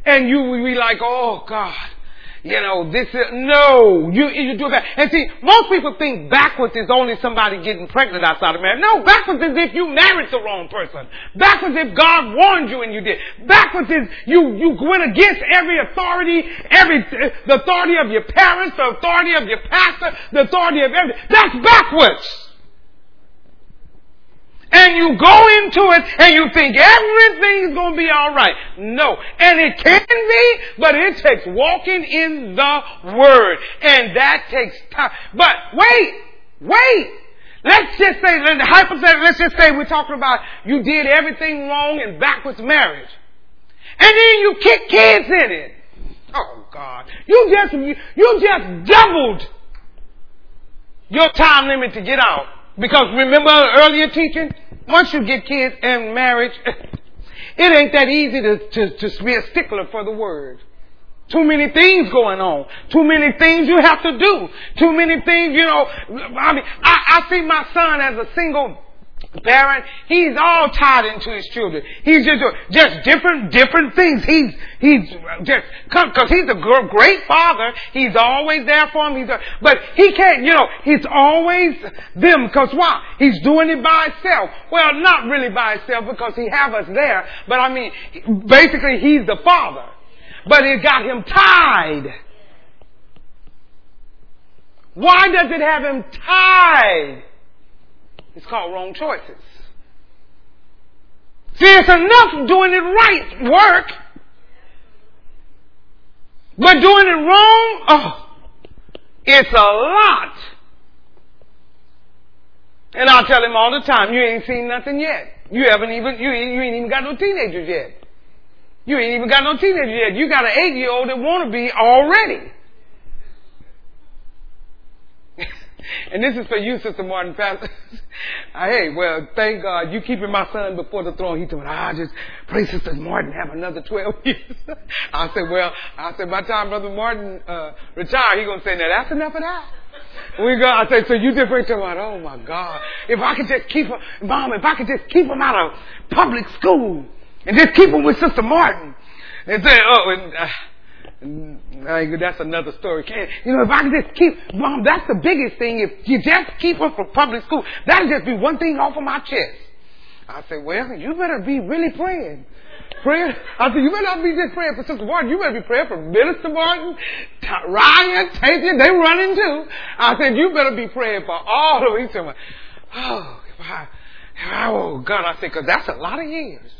And you will be like, oh God, you know, this is, no, you, you do that. And see, most people think backwards is only somebody getting pregnant outside of marriage. No, backwards is if you married the wrong person. Backwards if God warned you and you did. Backwards is you, you went against every authority, every, the authority of your parents, the authority of your pastor, the authority of everything. That's backwards and you go into it and you think everything's going to be all right. No. And it can be, but it takes walking in the Word. And that takes time. But wait, wait. Let's just say, hypothetically, let's just say we're talking about you did everything wrong in backwards marriage. And then you kick kids in it. Oh God. You just, you, you just doubled your time limit to get out. Because remember earlier teaching? Once you get kids and marriage, it ain't that easy to, to, to be a stickler for the word. Too many things going on. Too many things you have to do. Too many things, you know. I mean, I, I see my son as a single parent, he's all tied into his children. He's just just different different things. He's he's just because he's a great father. He's always there for him. He's a, but he can't. You know, he's always them. Because why? He's doing it by himself. Well, not really by himself because he have us there. But I mean, basically, he's the father. But it got him tied. Why does it have him tied? It's called wrong choices. See, it's enough doing it right work. But doing it wrong, oh, it's a lot. And I tell him all the time, you ain't seen nothing yet. You haven't even, you ain't, you ain't even got no teenagers yet. You ain't even got no teenagers yet. You got an eight year old that want to be already. And this is for you, Sister Martin. hey, well, thank God you keeping my son before the throne. He told me, I just pray Sister Martin have another 12 years. I said, well, I said, by time Brother Martin uh, retire, he going to say, now that's enough of that. We go, I said, so you just to him, oh my God. If I could just keep him, Mom, if I could just keep him out of public school and just keep him with Sister Martin. And say, oh, and, uh, Mm, that's another story. You know, if I could just keep, mom, that's the biggest thing. If you just keep her from public school, that'll just be one thing off of my chest. I said, well, you better be really praying. Praying. I said, you better not be just praying for Sister Martin. You better be praying for Minister Martin, Ryan, Tavia. They running too. I said, you better be praying for all of. He said, oh, if I, oh God. I said, cause that's a lot of years.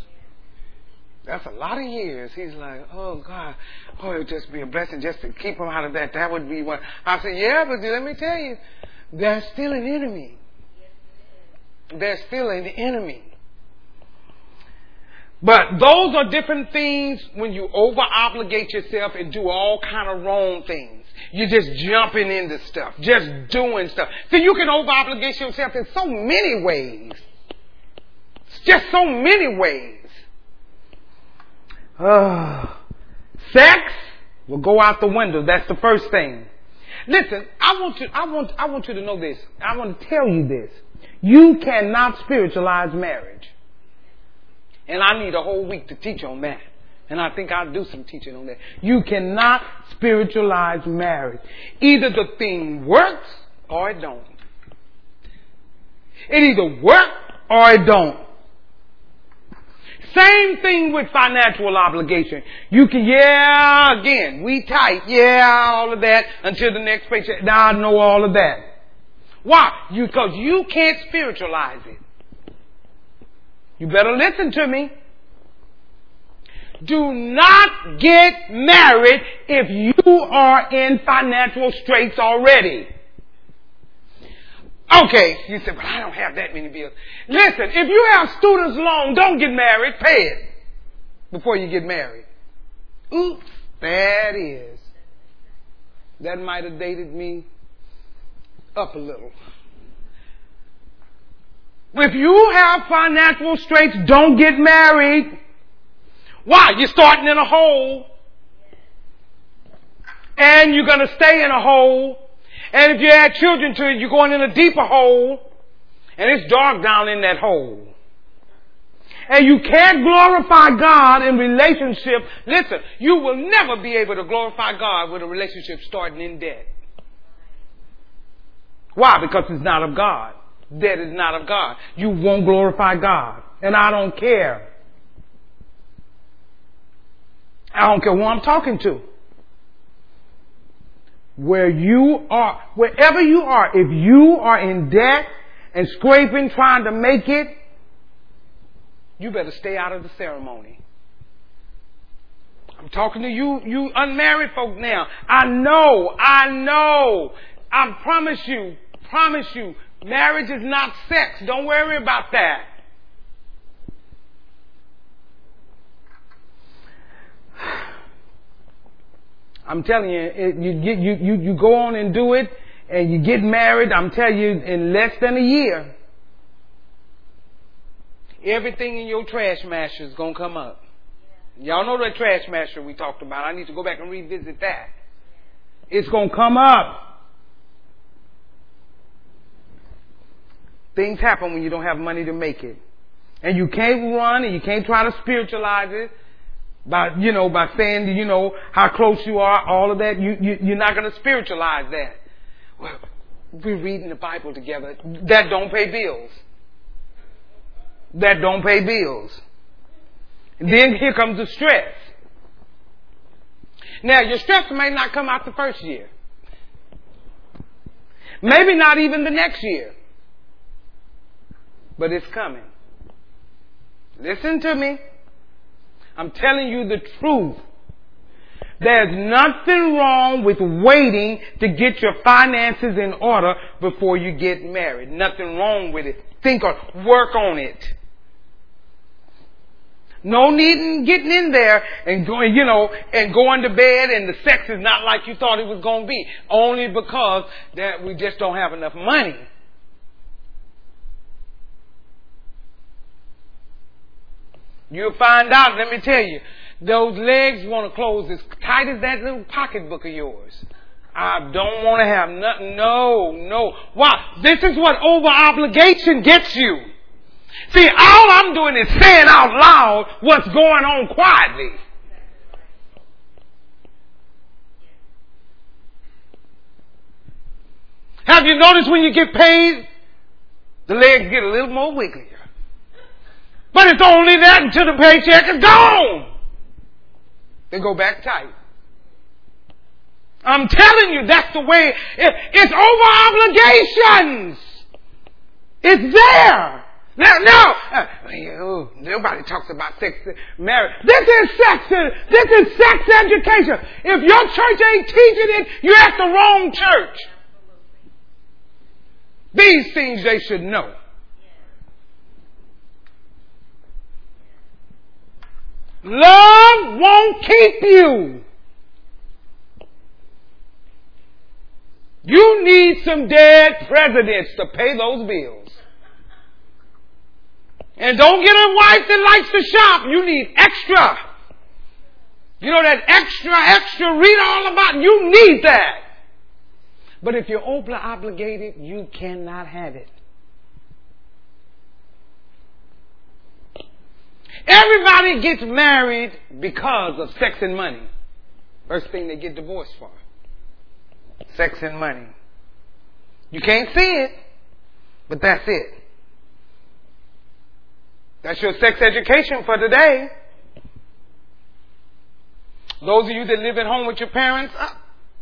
That's a lot of years. He's like, oh God, oh it would just be a blessing just to keep him out of that. That would be one. I said, yeah, but let me tell you, there's still an enemy. There's still an enemy. But those are different things when you over obligate yourself and do all kind of wrong things. You're just jumping into stuff, just doing stuff. So you can over obligate yourself in so many ways. It's Just so many ways. Uh, sex will go out the window. That's the first thing. Listen, I want you, I want, I want you to know this. I want to tell you this. You cannot spiritualize marriage. And I need a whole week to teach on that. And I think I'll do some teaching on that. You cannot spiritualize marriage. Either the thing works or it don't. It either works or it don't. Same thing with financial obligation. You can, yeah, again, we tight, yeah, all of that until the next paycheck. Now I know all of that. Why? Because you can't spiritualize it. You better listen to me. Do not get married if you are in financial straits already. Okay, you said, but I don't have that many bills. Listen, if you have students loan, don't get married, pay it before you get married. Oops, that is. That might have dated me up a little. If you have financial straits, don't get married. Why? You're starting in a hole. And you're going to stay in a hole and if you add children to it, you're going in a deeper hole, and it's dark down in that hole. And you can't glorify God in relationship. Listen, you will never be able to glorify God with a relationship starting in debt. Why? Because it's not of God. Debt is not of God. You won't glorify God. And I don't care. I don't care who I'm talking to where you are, wherever you are, if you are in debt and scraping trying to make it, you better stay out of the ceremony. I'm talking to you, you unmarried folk now. I know, I know. I promise you, promise you, marriage is not sex. Don't worry about that. I'm telling you, it, you get you, you you go on and do it, and you get married. I'm telling you, in less than a year, everything in your trash masher is gonna come up. Y'all know that trash masher we talked about. I need to go back and revisit that. It's gonna come up. Things happen when you don't have money to make it. And you can't run and you can't try to spiritualize it by you know by saying you know how close you are, all of that. You, you you're not going to spiritualize that. Well, we're reading the Bible together. That don't pay bills. That don't pay bills. And then here comes the stress. Now your stress may not come out the first year. Maybe not even the next year. But it's coming. Listen to me. I'm telling you the truth. There's nothing wrong with waiting to get your finances in order before you get married. Nothing wrong with it. Think on, work on it. No need in getting in there and going, you know, and going to bed and the sex is not like you thought it was going to be. Only because that we just don't have enough money. You'll find out, let me tell you, those legs want to close as tight as that little pocketbook of yours. I don't want to have nothing. No, no. Why? This is what over obligation gets you. See, all I'm doing is saying out loud what's going on quietly. Have you noticed when you get paid, the legs get a little more wigglier? But it's only that until the paycheck is gone. They go back tight. I'm telling you, that's the way. It, it's over obligations. It's there. Now, now, uh, nobody talks about sex marriage. This is sex. This is sex education. If your church ain't teaching it, you're at the wrong church. These things they should know. Love won't keep you. You need some dead presidents to pay those bills. And don't get a wife that likes to shop. You need extra. You know that extra, extra, read all about it. You need that. But if you're over obligated, you cannot have it. Everybody gets married because of sex and money. First thing they get divorced for. Sex and money. You can't see it, but that's it. That's your sex education for today. Those of you that live at home with your parents, uh,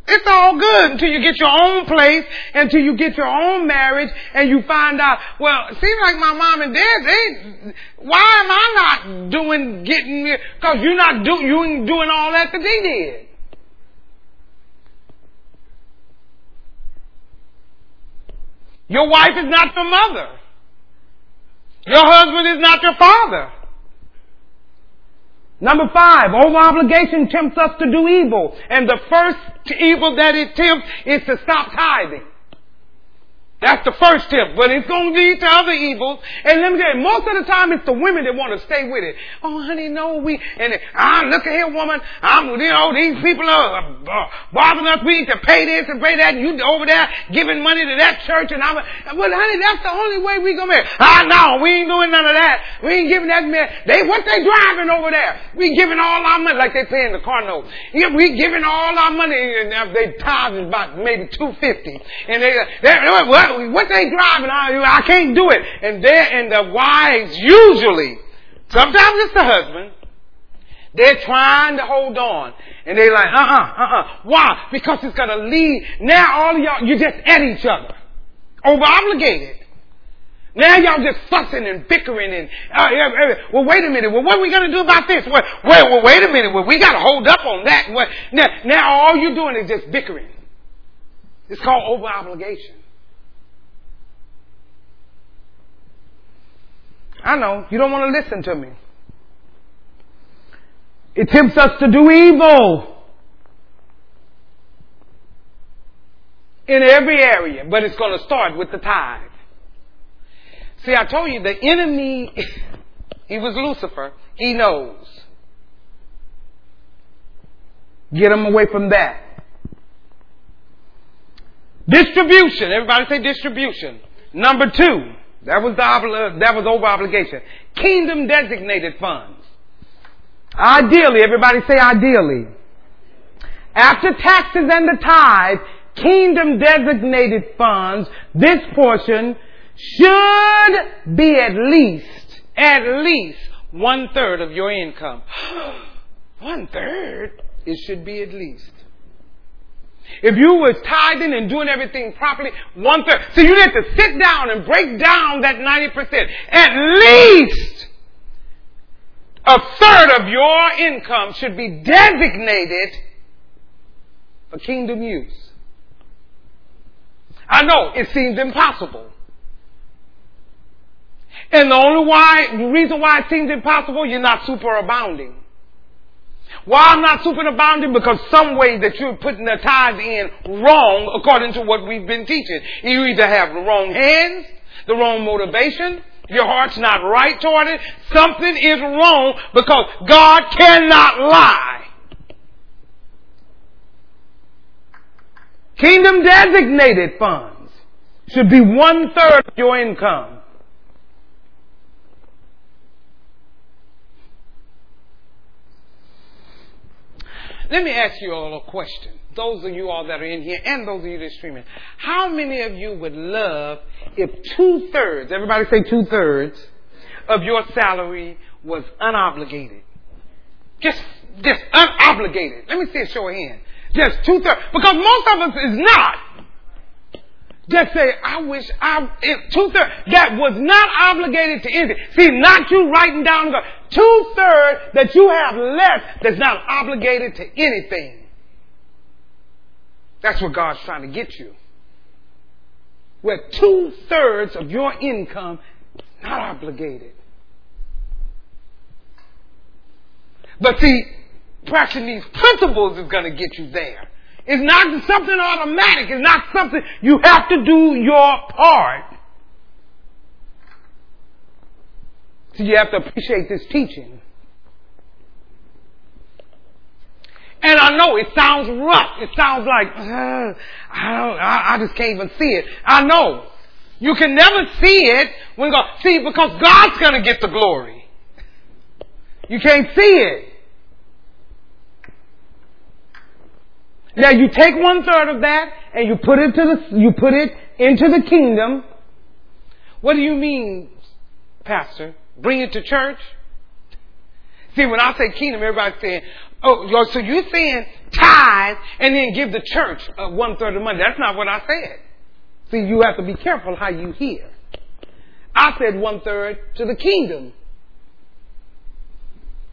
it's all good until you get your own place, until you get your own marriage, and you find out, well, it seems like my mom and dad, they, why am I not doing, getting, cause you're not do, you ain't doing all that that they did. Your wife is not your mother. Your husband is not your father. Number five, over obligation tempts us to do evil. And the first evil that it tempts is to stop tithing. That's the first tip, but it's going to lead to other evils. And let me tell you, most of the time it's the women that want to stay with it. Oh, honey, no, we, and ah, look at here, woman. I'm, you know, these people are uh, bothering us. We need to pay this and pay that. And you over there giving money to that church. And I'm, well, honey, that's the only way we gonna make Ah, no, we ain't doing none of that. We ain't giving that man. They, what they driving over there? We giving all our money, like they paying the car note. Yeah, we giving all our money, and they tithe about maybe 250. And they, they, well, what they driving? I, I can't do it. And they and the wives usually, sometimes it's the husband, they're trying to hold on. And they're like, uh-uh, uh-uh. Why? Because it's gonna lead, now all of y'all, you're just at each other. Over obligated. Now y'all just fussing and bickering and, uh, well, wait a minute. Well, what are we going to do about this? Well, well, well wait a minute. Well, we got to hold up on that. Well, now, now all you're doing is just bickering. It's called over obligation. I know. You don't want to listen to me. It tempts us to do evil. In every area, but it's going to start with the tithe. See, I told you the enemy, he was Lucifer. He knows. Get him away from that. Distribution. Everybody say distribution. Number two. That was the that was over obligation. Kingdom designated funds. Ideally, everybody say ideally. After taxes and the tithe, kingdom designated funds, this portion should be at least, at least one third of your income. one third? It should be at least. If you was tithing and doing everything properly, one third. So you need to sit down and break down that 90%. At least a third of your income should be designated for kingdom use. I know it seems impossible. And the only why, the reason why it seems impossible, you're not superabounding. Why I'm not superabounding? Because some way that you're putting the tithe in wrong according to what we've been teaching. You either have the wrong hands, the wrong motivation, your heart's not right toward it, something is wrong because God cannot lie. Kingdom designated funds should be one third of your income. Let me ask you all a question. Those of you all that are in here and those of you that are streaming. How many of you would love if two thirds, everybody say two thirds, of your salary was unobligated? Just, just unobligated. Let me see a show of hands. Just two thirds. Because most of us is not. Just say, I wish I, two thirds, that was not obligated to anything. See, not you writing down, two thirds that you have left that's not obligated to anything. That's what God's trying to get you. Where two thirds of your income not obligated. But see, practicing these principles is going to get you there. It's not something automatic. It's not something you have to do your part. So you have to appreciate this teaching. And I know it sounds rough. It sounds like, uh, I don't, I, I just can't even see it. I know. You can never see it when God, see, because God's gonna get the glory. You can't see it. Now you take one third of that and you put it to the, you put it into the kingdom. What do you mean, Pastor? Bring it to church? See, when I say kingdom, everybody's saying, oh, so you're saying tithe and then give the church uh, one third of the money. That's not what I said. See, you have to be careful how you hear. I said one third to the kingdom.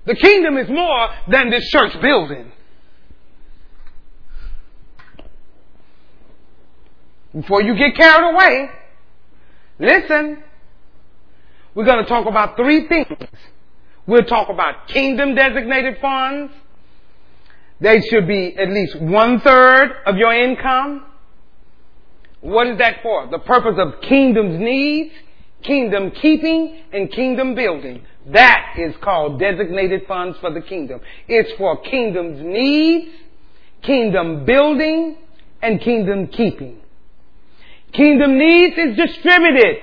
The kingdom is more than this church building. Before you get carried away, listen. We're going to talk about three things. We'll talk about kingdom designated funds. They should be at least one third of your income. What is that for? The purpose of kingdom's needs, kingdom keeping, and kingdom building. That is called designated funds for the kingdom. It's for kingdom's needs, kingdom building, and kingdom keeping. Kingdom needs is distributed.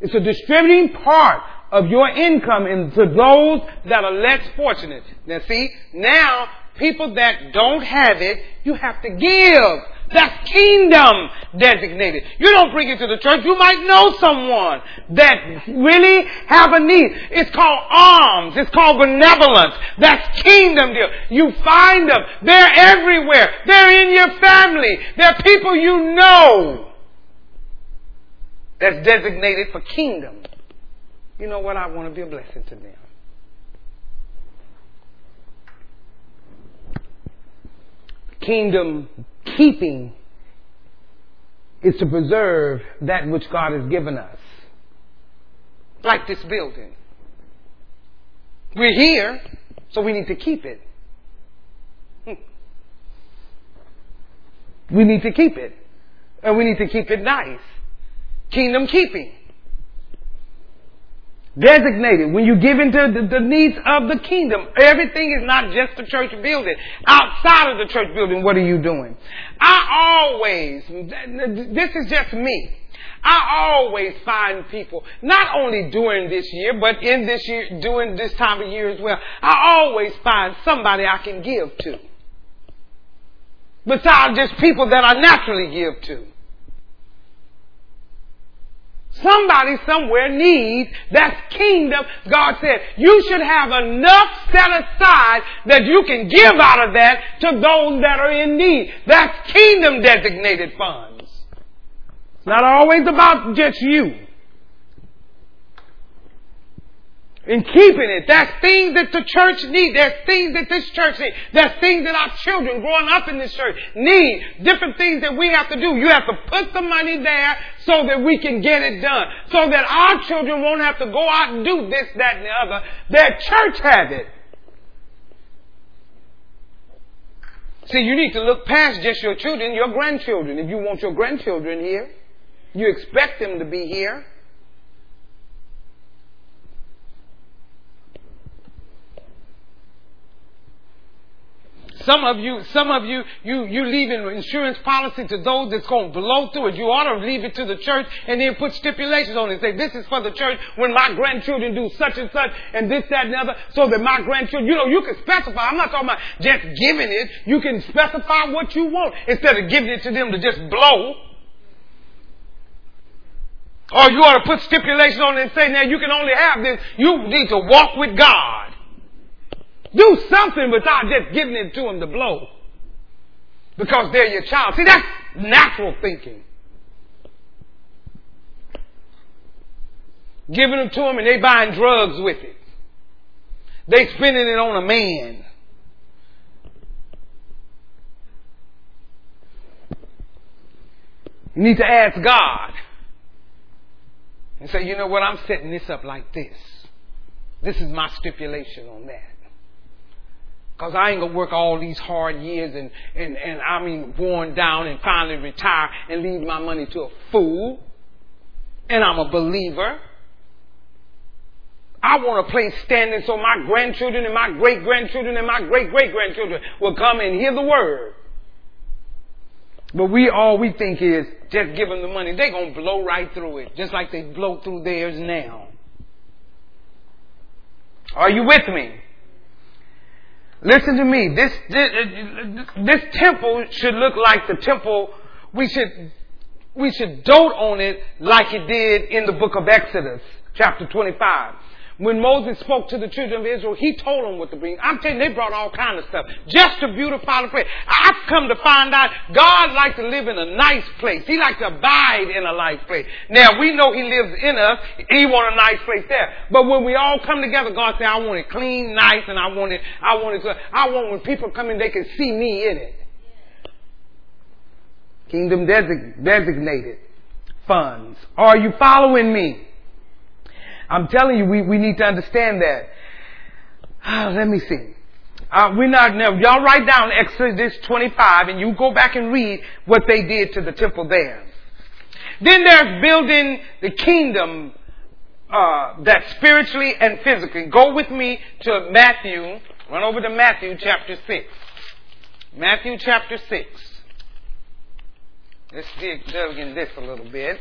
It's a distributing part of your income into those that are less fortunate. Now see, now people that don't have it, you have to give. That's kingdom designated. You don't bring it to the church. You might know someone that really have a need. It's called alms. It's called benevolence. That's kingdom deal. You find them. They're everywhere. They're in your family. They're people you know. That's designated for kingdom. You know what? I want to be a blessing to them. Kingdom keeping is to preserve that which God has given us. Like this building. We're here, so we need to keep it. We need to keep it. And we need to keep it nice. Kingdom keeping. Designated. When you give into the, the, needs of the kingdom, everything is not just the church building. Outside of the church building, what are you doing? I always, this is just me. I always find people, not only during this year, but in this year, during this time of year as well, I always find somebody I can give to. Besides just people that I naturally give to. Somebody somewhere needs that kingdom. God said, you should have enough set aside that you can give out of that to those that are in need. That's kingdom designated funds. It's not always about just you. And keeping it. That's things that the church needs. There's things that this church needs. There's things that our children growing up in this church need. Different things that we have to do. You have to put the money there so that we can get it done. So that our children won't have to go out and do this, that, and the other. Their church has it. See, you need to look past just your children, your grandchildren. If you want your grandchildren here, you expect them to be here. Some of you, some of you, you, you leave an insurance policy to those that's going to blow through it. You ought to leave it to the church and then put stipulations on it. Say, this is for the church when my grandchildren do such and such and this, that, and the other, so that my grandchildren, you know, you can specify. I'm not talking about just giving it. You can specify what you want instead of giving it to them to just blow. Or you ought to put stipulations on it and say, now you can only have this. You need to walk with God. Do something without just giving it to them to blow. Because they're your child. See, that's natural thinking. Giving them to them and they buying drugs with it. They spending it on a man. You need to ask God and say, you know what, I'm setting this up like this. This is my stipulation on that. Cause I ain't gonna work all these hard years and, and, and I mean worn down and finally retire and leave my money to a fool. And I'm a believer. I want a place standing so my grandchildren and my great grandchildren and my great great grandchildren will come and hear the word. But we all we think is just give them the money. They're gonna blow right through it, just like they blow through theirs now. Are you with me? Listen to me. This, this, this temple should look like the temple. We should, we should dote on it like it did in the book of Exodus, chapter 25. When Moses spoke to the children of Israel, he told them what to bring. I'm telling you, they brought all kind of stuff just to beautify the place. I've come to find out God likes to live in a nice place. He likes to abide in a nice place. Now we know He lives in us. He want a nice place there. But when we all come together, God said, "I want it clean, nice, and I want it. I want it. To, I want when people come in, they can see me in it." Kingdom designated funds. Are you following me? I'm telling you, we, we need to understand that. Uh, let me see. Uh, we're not, now, y'all write down Exodus 25 and you go back and read what they did to the temple there. Then they're building the kingdom, uh, that spiritually and physically. Go with me to Matthew, run over to Matthew chapter 6. Matthew chapter 6. Let's dig, dig in this a little bit.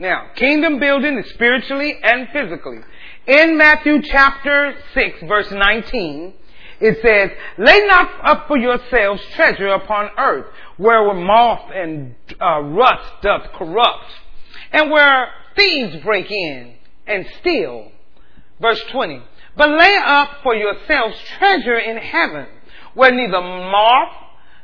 Now, kingdom building is spiritually and physically. In Matthew chapter 6 verse 19, it says, Lay not up for yourselves treasure upon earth, where moth and uh, rust doth corrupt, and where thieves break in and steal. Verse 20, But lay up for yourselves treasure in heaven, where neither moth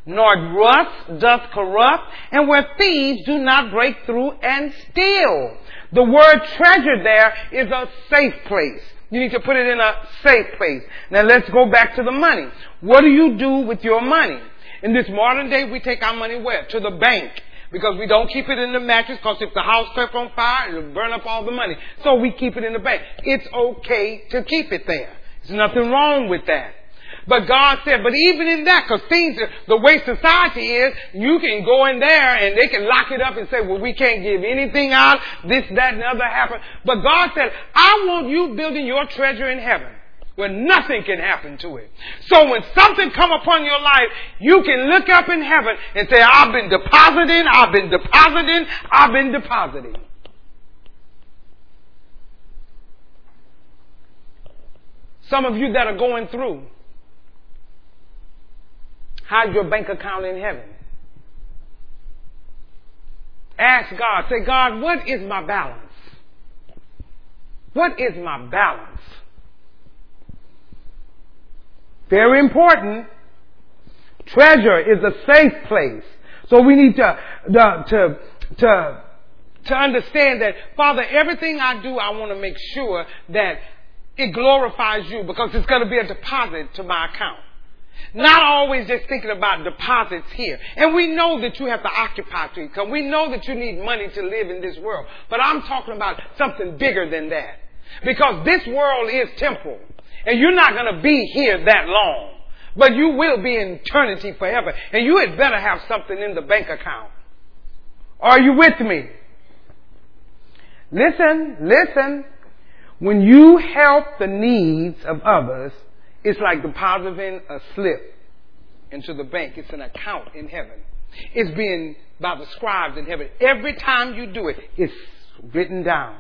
nor rust doth corrupt, and where thieves do not break through and steal. The word treasure there is a safe place. You need to put it in a safe place. Now let's go back to the money. What do you do with your money? In this modern day, we take our money where? To the bank. Because we don't keep it in the mattress, because if the house catch on fire, it'll burn up all the money. So we keep it in the bank. It's okay to keep it there. There's nothing wrong with that. But God said, but even in that, because things, are the way society is, you can go in there and they can lock it up and say, well, we can't give anything out, this, that, and the other happen. But God said, I want you building your treasure in heaven where nothing can happen to it. So when something come upon your life, you can look up in heaven and say, I've been depositing, I've been depositing, I've been depositing. Some of you that are going through, How's your bank account in heaven? Ask God. Say, God, what is my balance? What is my balance? Very important. Treasure is a safe place. So we need to, to, to, to to understand that, Father, everything I do, I want to make sure that it glorifies you because it's going to be a deposit to my account. Not always just thinking about deposits here. And we know that you have to occupy to because we know that you need money to live in this world. But I'm talking about something bigger than that. Because this world is temporal. And you're not going to be here that long. But you will be in eternity forever. And you had better have something in the bank account. Are you with me? Listen, listen. When you help the needs of others, it's like depositing a slip into the bank. It's an account in heaven. It's being by the scribes in heaven. Every time you do it, it's written down.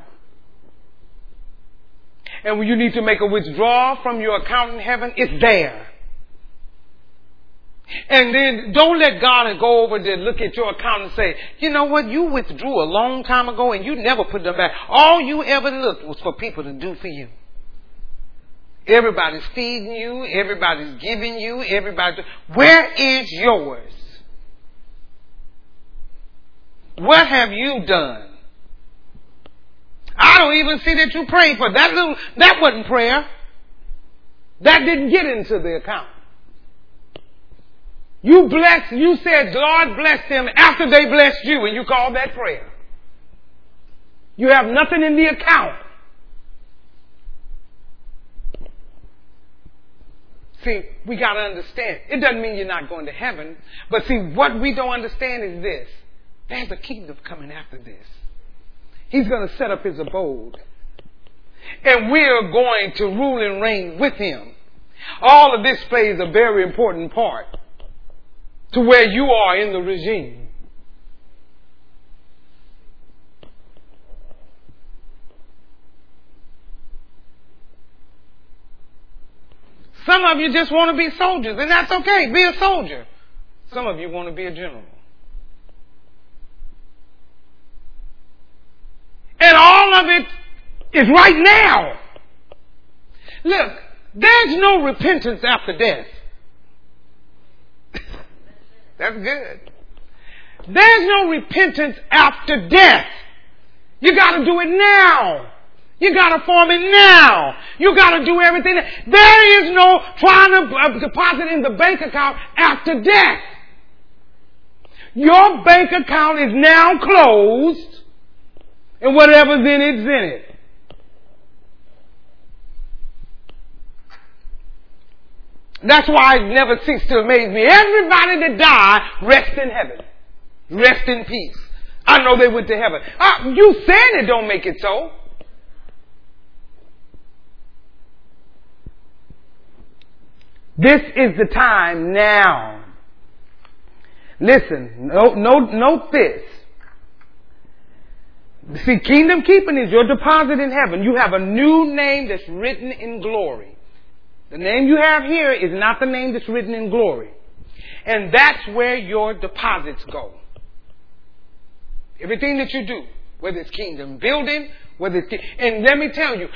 And when you need to make a withdrawal from your account in heaven, it's there. And then don't let God go over there, look at your account and say, you know what, you withdrew a long time ago and you never put them back. All you ever looked was for people to do for you. Everybody's feeding you, everybody's giving you, everybody. Where is yours? What have you done? I don't even see that you prayed for that little, that wasn't prayer. That didn't get into the account. You blessed, you said, God bless them after they blessed you, and you called that prayer. You have nothing in the account. See, we gotta understand. It doesn't mean you're not going to heaven, but see, what we don't understand is this. There's a kingdom coming after this. He's gonna set up his abode. And we're going to rule and reign with him. All of this plays a very important part to where you are in the regime. Some of you just want to be soldiers, and that's okay. Be a soldier. Some of you want to be a general. And all of it is right now. Look, there's no repentance after death. That's good. There's no repentance after death. You gotta do it now. You gotta form it now. You gotta do everything. There is no trying to uh, deposit in the bank account after death. Your bank account is now closed and whatever's in it's in it. That's why it never ceases to amaze me. Everybody that died rest in heaven. Rest in peace. I know they went to heaven. Uh, you saying it don't make it so. This is the time now. Listen, no, no, note this. See, kingdom keeping is your deposit in heaven. You have a new name that's written in glory. The name you have here is not the name that's written in glory. And that's where your deposits go. Everything that you do, whether it's kingdom building, whether it's, and let me tell you,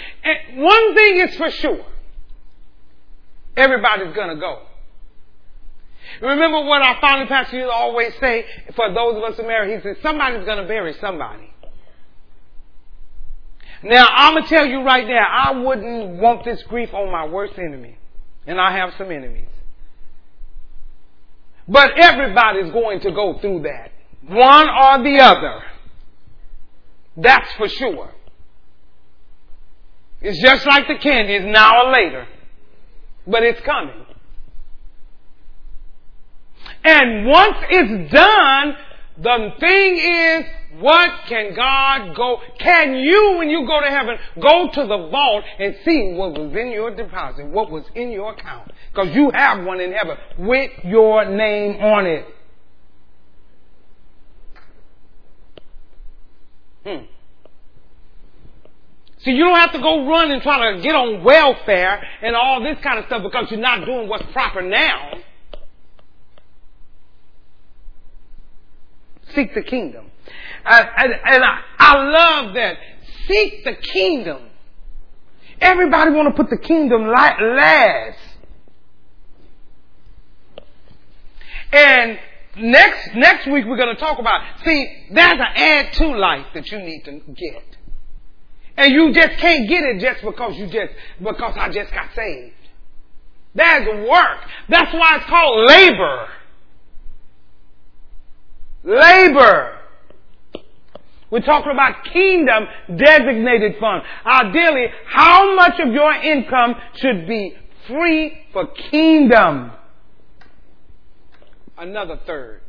one thing is for sure. Everybody's gonna go. Remember what our founding pastor used to always say for those of us who marry, he said, somebody's gonna bury somebody. Now, I'm going to tell you right now, I wouldn't want this grief on my worst enemy. And I have some enemies. But everybody's going to go through that. One or the other. That's for sure. It's just like the candy, it's now or later. But it's coming. And once it's done, the thing is, what can God go? Can you, when you go to heaven, go to the vault and see what was in your deposit, what was in your account? Because you have one in heaven with your name on it. Hmm. See, you don't have to go run and try to get on welfare and all this kind of stuff because you're not doing what's proper now. Seek the kingdom. Uh, and, and I, I love that. Seek the kingdom. Everybody want to put the kingdom last. And next next week we're going to talk about. See, there's an add to life that you need to get, and you just can't get it just because you just because I just got saved. That is work. That's why it's called labor. Labor. We're talking about kingdom designated funds. Ideally, how much of your income should be free for kingdom? Another third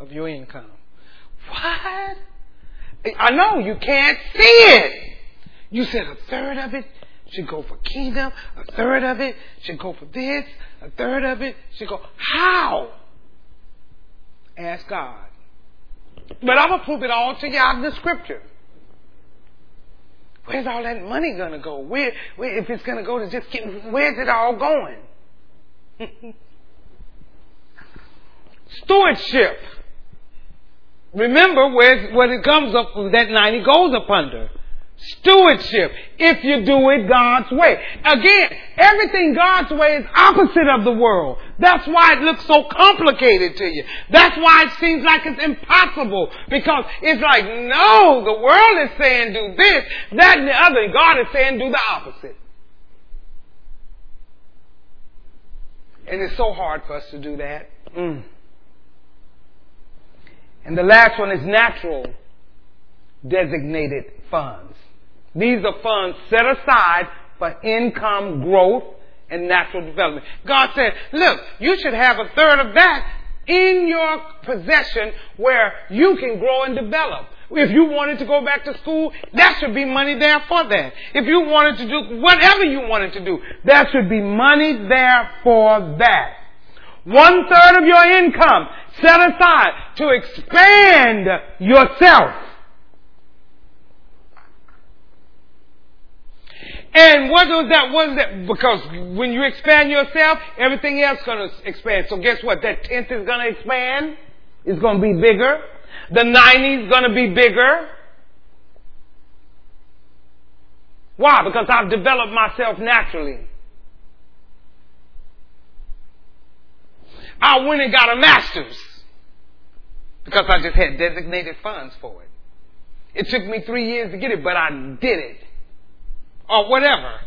of your income. What? I know you can't see it. You said a third of it should go for kingdom, a third of it should go for this, a third of it should go. How? Ask God. But I'm going to prove it all to you out of the scripture. Where's all that money going to go? Where, where, if it's going to go to just get, where's it all going? Stewardship. Remember where, what it comes up, that 90 goes up under. Stewardship. If you do it God's way. Again, everything God's way is opposite of the world. That's why it looks so complicated to you. That's why it seems like it's impossible. Because it's like, no, the world is saying do this, that and the other, and God is saying do the opposite. And it's so hard for us to do that. Mm. And the last one is natural designated funds. These are funds set aside for income growth and natural development. God said, look, you should have a third of that in your possession where you can grow and develop. If you wanted to go back to school, that should be money there for that. If you wanted to do whatever you wanted to do, there should be money there for that. One third of your income set aside to expand yourself. And what was that? Was that? Because when you expand yourself, everything else is going to expand. So guess what? That tenth is going to expand. It's going to be bigger. The 90 is going to be bigger. Why? Because I've developed myself naturally. I went and got a master's because I just had designated funds for it. It took me three years to get it, but I did it or whatever.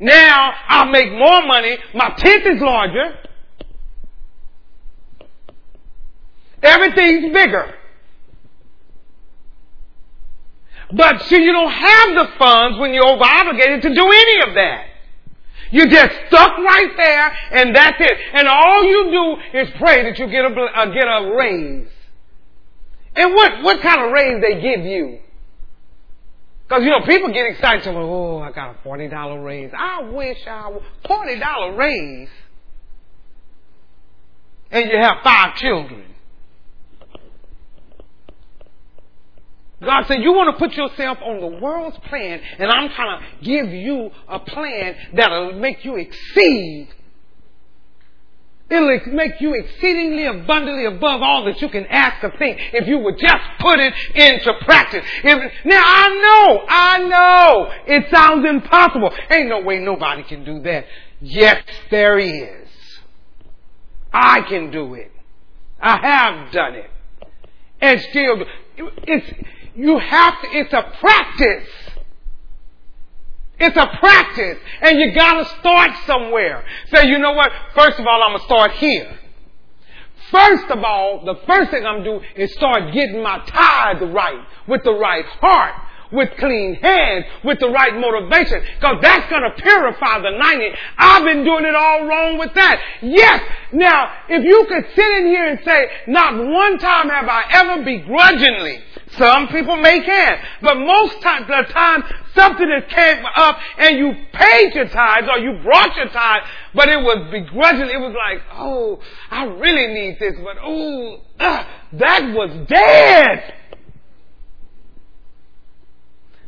Now I make more money. My tent is larger. Everything's bigger. But see, you don't have the funds when you're over obligated to do any of that. You're just stuck right there, and that's it. And all you do is pray that you get a uh, get a raise. And what what kind of raise they give you? Because, you know, people get excited. So, oh, I got a $40 raise. I wish I would. $40 raise. And you have five children. God said, you want to put yourself on the world's plan, and I'm trying to give you a plan that'll make you exceed It'll make you exceedingly abundantly above all that you can ask or think if you would just put it into practice. If, now I know, I know it sounds impossible. Ain't no way nobody can do that. Yes, there is. I can do it. I have done it. And still, it's, you have to, it's a practice. It's a practice. And you gotta start somewhere. Say, you know what? First of all, I'm gonna start here. First of all, the first thing I'm gonna do is start getting my tithe right, with the right heart, with clean hands, with the right motivation, because that's gonna purify the 90. I've been doing it all wrong with that. Yes! Now, if you could sit in here and say, not one time have I ever begrudgingly some people may can. But most times, the time something has came up and you paid your tithes or you brought your tithe, but it was begrudgingly. It was like, oh, I really need this, but oh, that was dead.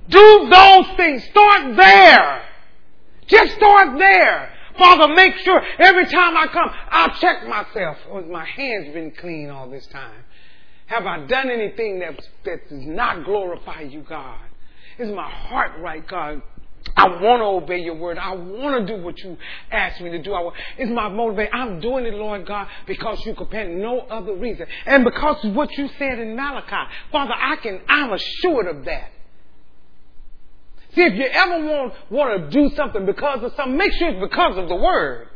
Do those things. Start there. Just start there. Father, make sure every time I come, I'll check myself. Was my hands been clean all this time? Have I done anything that, that does not glorify you, God? Is my heart right, God? I want to obey your word. I want to do what you asked me to do. I, it's my motivation. I'm doing it, Lord God, because you compare no other reason. And because of what you said in Malachi. Father, I can, I'm assured of that. See, if you ever want, want to do something because of something, make sure it's because of the word.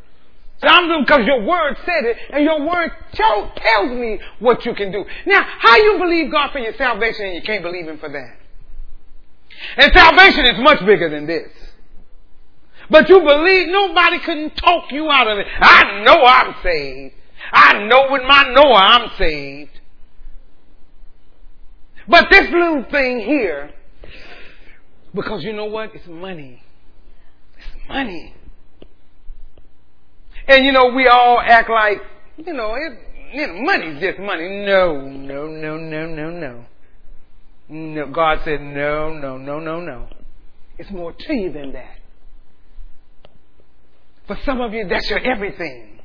So I'm doing because your word said it, and your word tell, tells me what you can do. Now, how you believe God for your salvation and you can't believe Him for that? And salvation is much bigger than this. But you believe nobody couldn't talk you out of it. I know I'm saved. I know with my Noah I'm saved. But this little thing here, because you know what? It's money. It's money. And you know, we all act like, you know, it, you know, money's just money. No, no, no, no, no, no. No, God said, no, no, no, no, no. It's more to you than that. For some of you, that's your everything.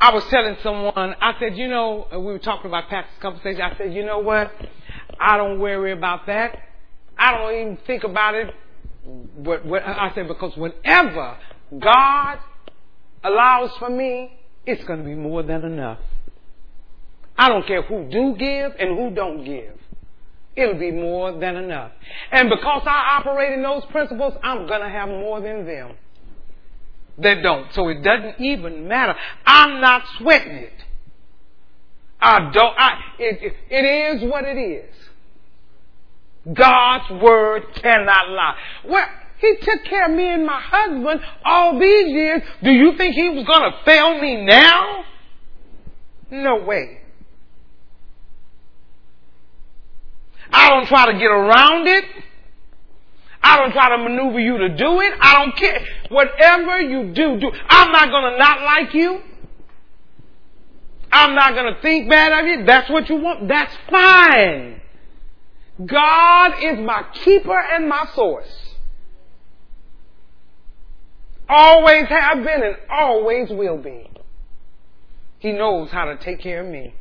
I was telling someone, I said, you know, we were talking about Pastor's conversation. I said, you know what? I don't worry about that. I don't even think about it. I said, because whenever God allows for me, it's going to be more than enough. I don't care who do give and who don't give. It'll be more than enough. And because I operate in those principles, I'm going to have more than them. They don't. So it doesn't even matter. I'm not sweating it. I don't, I, it, it is what it is. God's word cannot lie. Well, he took care of me and my husband all these years. Do you think he was going to fail me now? No way. I don't try to get around it. I don't try to maneuver you to do it. I don't care. Whatever you do, do. I'm not going to not like you. I'm not going to think bad of you. That's what you want. That's fine. God is my keeper and my source. Always have been and always will be. He knows how to take care of me.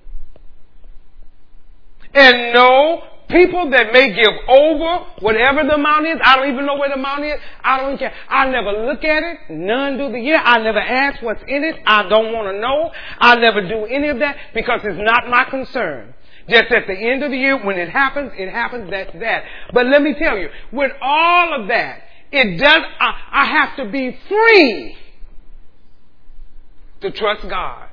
And no, people that may give over whatever the amount is, I don't even know where the amount is. I don't care. I never look at it. None do the year. I never ask what's in it. I don't want to know. I never do any of that because it's not my concern. Just at the end of the year, when it happens, it happens, that's that. But let me tell you, with all of that, it does, I, I have to be free to trust God.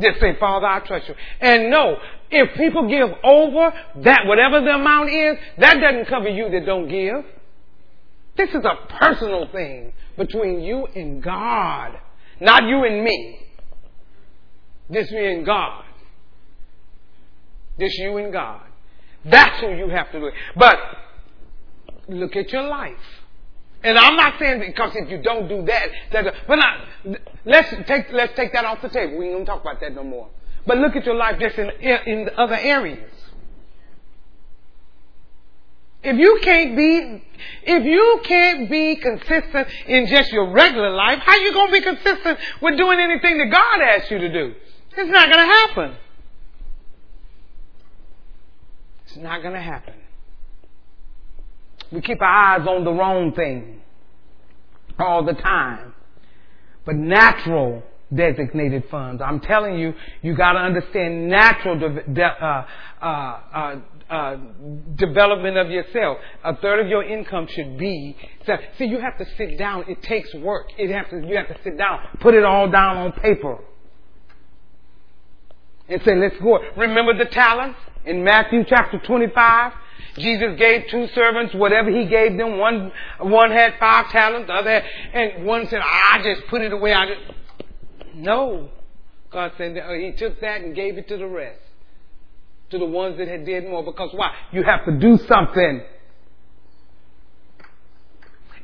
Just say, Father, I trust you. And no, if people give over that, whatever the amount is, that doesn't cover you that don't give. This is a personal thing between you and God. Not you and me. This me and God. This you and God. That's who you have to do. But look at your life. And I'm not saying because if you don't do that, that but not, let's take let's take that off the table. We don't talk about that no more. But look at your life just in in other areas. If you can't be, if you can't be consistent in just your regular life, how you gonna be consistent with doing anything that God asks you to do? It's not gonna happen. It's not gonna happen. We keep our eyes on the wrong thing all the time. But natural designated funds. I'm telling you, you got to understand natural de- de- uh, uh, uh, uh, development of yourself. A third of your income should be. So, see, you have to sit down. It takes work. It have to. You have to sit down, put it all down on paper, and say, "Let's go." Remember the talents in Matthew chapter 25. Jesus gave two servants whatever he gave them. One, one had five talents, the other had, and one said, I just put it away. I just, no. God said uh, he took that and gave it to the rest. To the ones that had did more. Because why? You have to do something.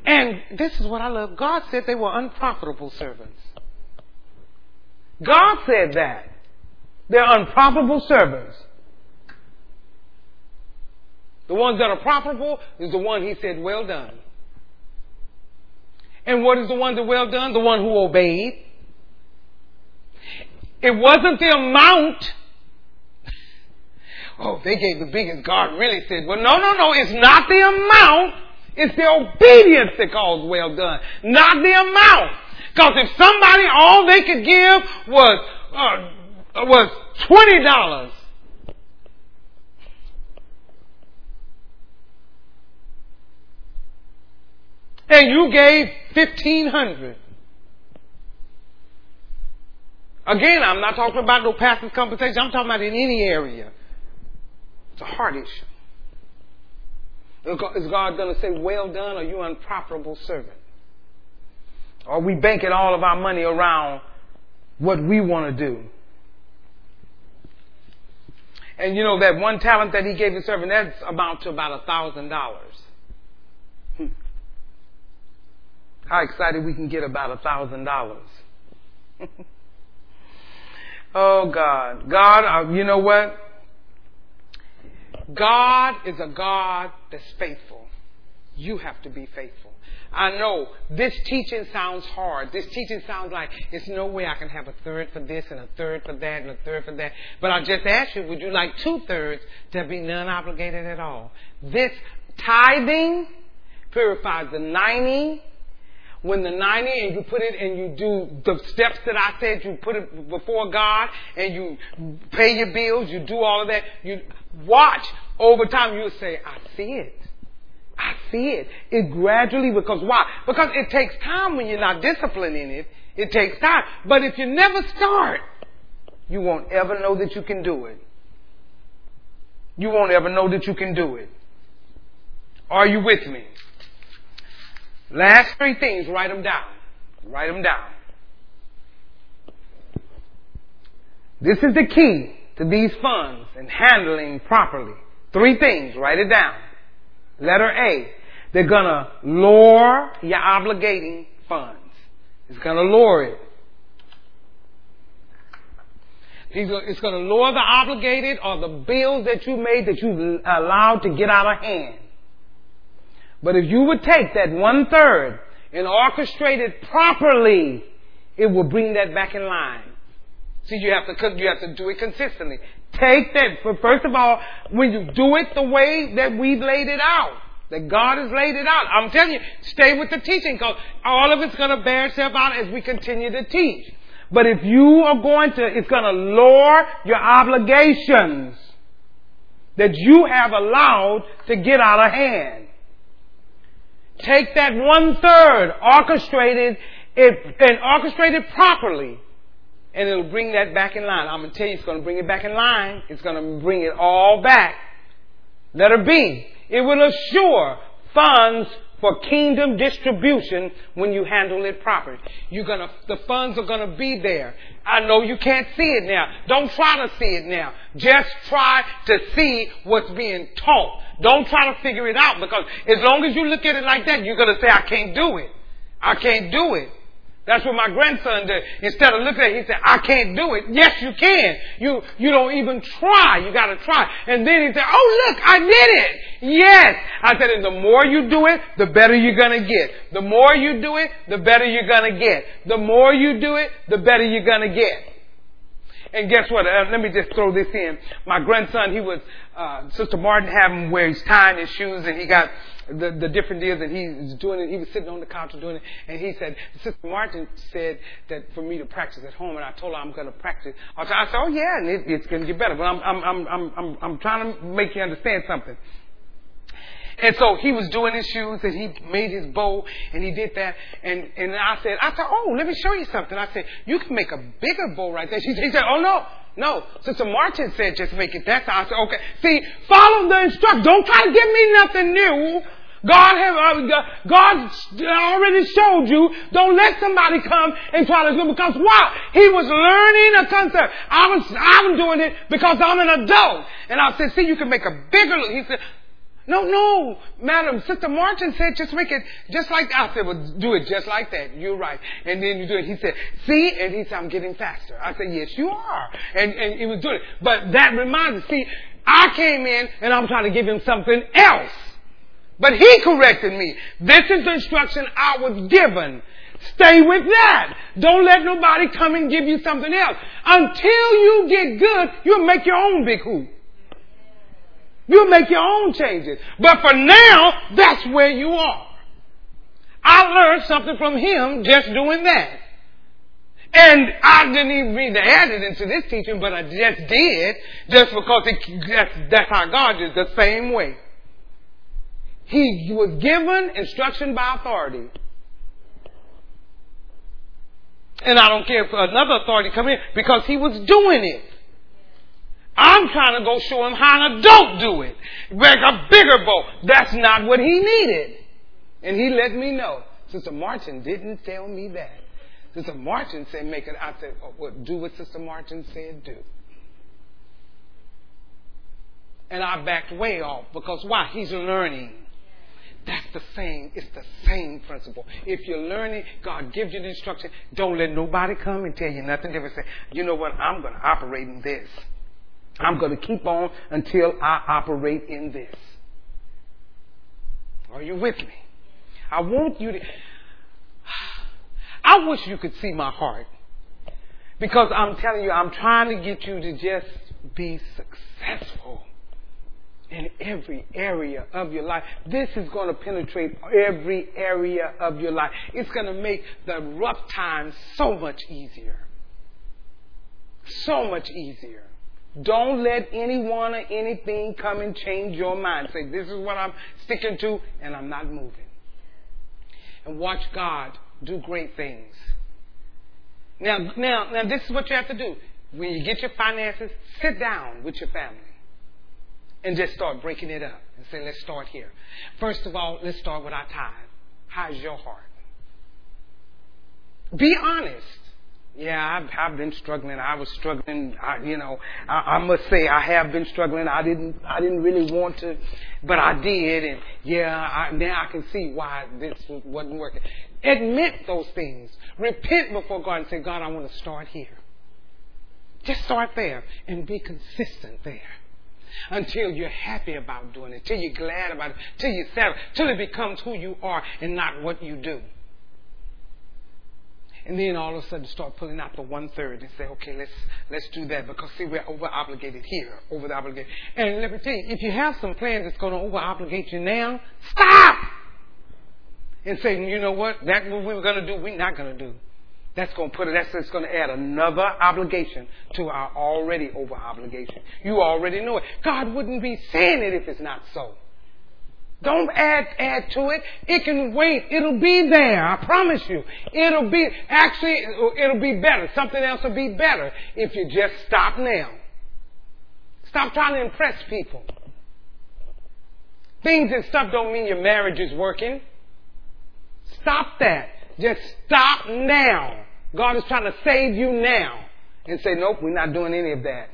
And this is what I love. God said they were unprofitable servants. God said that. They're unprofitable servants. The ones that are profitable is the one he said, well done. And what is the one that well done? The one who obeyed. It wasn't the amount. oh, they gave the biggest. God really said, well, no, no, no, it's not the amount. It's the obedience that calls well done, not the amount. Because if somebody, all they could give was, uh, was $20, and you gave 1500 Again, I'm not talking about no pastor's compensation. I'm talking about in any area. It's a heart issue. Is God going to say, well done, or you unprofitable servant? Are we banking all of our money around what we want to do? And you know, that one talent that he gave the servant, that's amount to about a thousand dollars. Hmm. How excited we can get about a thousand dollars. Oh God. God, uh, you know what? God is a God that's faithful. You have to be faithful. I know this teaching sounds hard. This teaching sounds like there's no way I can have a third for this and a third for that and a third for that. But I just asked you, would you like two thirds to be non obligated at all? This tithing purifies the 90 when the 90 and you put it and you do the steps that I said, you put it before God and you pay your bills, you do all of that, you watch over time, you'll say, I see it. I see it. It gradually, because why? Because it takes time when you're not disciplined in it. It takes time. But if you never start, you won't ever know that you can do it. You won't ever know that you can do it. Are you with me? Last three things, write them down. Write them down. This is the key to these funds and handling properly. Three things, write it down. Letter A, they're gonna lower your obligating funds. It's gonna lower it. It's to lower the obligated or the bills that you made that you allowed to get out of hand. But if you would take that one third and orchestrate it properly, it will bring that back in line. See, you have to, you have to do it consistently. Take that, first of all, when you do it the way that we've laid it out, that God has laid it out, I'm telling you, stay with the teaching because all of it's going to bear itself out as we continue to teach. But if you are going to, it's going to lower your obligations that you have allowed to get out of hand. Take that one third, orchestrated it, and orchestrate it properly, and it'll bring that back in line. I'm to tell you, it's going to bring it back in line. It's going to bring it all back. Letter B, it will assure funds for kingdom distribution when you handle it properly. You're gonna, the funds are gonna be there. I know you can't see it now. Don't try to see it now. Just try to see what's being taught. Don't try to figure it out because as long as you look at it like that, you're gonna say, I can't do it. I can't do it. That's what my grandson did. Instead of looking at it, he said, I can't do it. Yes, you can. You, you don't even try. You gotta try. And then he said, oh look, I did it. Yes. I said, and the more you do it, the better you're gonna get. The more you do it, the better you're gonna get. The more you do it, the better you're gonna get. And guess what? Uh, let me just throw this in. My grandson, he was, uh, Sister Martin had him where he's tying his shoes and he got the, the different deals that he was doing it. He was sitting on the couch doing it. And he said, Sister Martin said that for me to practice at home. And I told her I'm going to practice. I said, oh yeah, and it, it's going to get better. But I'm, I'm, I'm, I'm, I'm, I'm trying to make you understand something. And so he was doing his shoes and he made his bow and he did that. And, and I said, I said, oh, let me show you something. I said, you can make a bigger bow right there. She, he said, oh no, no. Sister Martin said, just make it that size. I said, okay. See, follow the instructions. Don't try to give me nothing new. God have uh, God already showed you. Don't let somebody come and try to do it because why? He was learning a concept. I was I'm doing it because I'm an adult. And I said, see, you can make a bigger. He said, no, no, madam. Sister Martin said, just make it just like that. I said, well, do it just like that. You're right. And then you do it. He said, see? And he said, I'm getting faster. I said, yes, you are. And, and he was doing it. But that reminds me, see, I came in and I'm trying to give him something else. But he corrected me. This is the instruction I was given. Stay with that. Don't let nobody come and give you something else. Until you get good, you'll make your own big hoop. You'll make your own changes. But for now, that's where you are. I learned something from him just doing that. And I didn't even mean to add it into this teaching, but I just did, just because it, that's, that's how God is, the same way. He was given instruction by authority. And I don't care if another authority come in because he was doing it. I'm trying to go show him how to don't do it. Make a bigger boat. That's not what he needed. And he let me know. Sister Martin didn't tell me that. Sister Martin said make it. I said, oh, well, do what Sister Martin said do. And I backed way off because why? He's learning. That's the same. It's the same principle. If you're learning, God gives you the instruction. Don't let nobody come and tell you nothing different. Say, you know what? I'm going to operate in this. I'm going to keep on until I operate in this. Are you with me? I want you to. I wish you could see my heart. Because I'm telling you, I'm trying to get you to just be successful in every area of your life. This is going to penetrate every area of your life. It's going to make the rough times so much easier. So much easier. Don't let anyone or anything come and change your mind. Say, this is what I'm sticking to, and I'm not moving. And watch God do great things. Now, now, now, this is what you have to do. When you get your finances, sit down with your family and just start breaking it up and say, let's start here. First of all, let's start with our tithe. How's your heart? Be honest. Yeah, I've, I've been struggling. I was struggling. I, you know, I, I must say I have been struggling. I didn't, I didn't really want to, but I did. And yeah, I, now I can see why this wasn't working. Admit those things. Repent before God and say, God, I want to start here. Just start there and be consistent there until you're happy about doing it, till you're glad about it, till you're sad, till it becomes who you are and not what you do. And then all of a sudden start pulling out the one third and say, okay, let's let's do that because see we're over obligated here, over the obligated. And let me tell you, if you have some plans that's going to over obligate you now, stop and say, you know what, that what we were going to do, we're not going to do. That's going to put it, that's, that's going to add another obligation to our already over obligation. You already know it. God wouldn't be saying it if it's not so. Don't add, add to it. It can wait. It'll be there. I promise you. It'll be, actually, it'll be better. Something else will be better if you just stop now. Stop trying to impress people. Things and stuff don't mean your marriage is working. Stop that. Just stop now. God is trying to save you now. And say, nope, we're not doing any of that.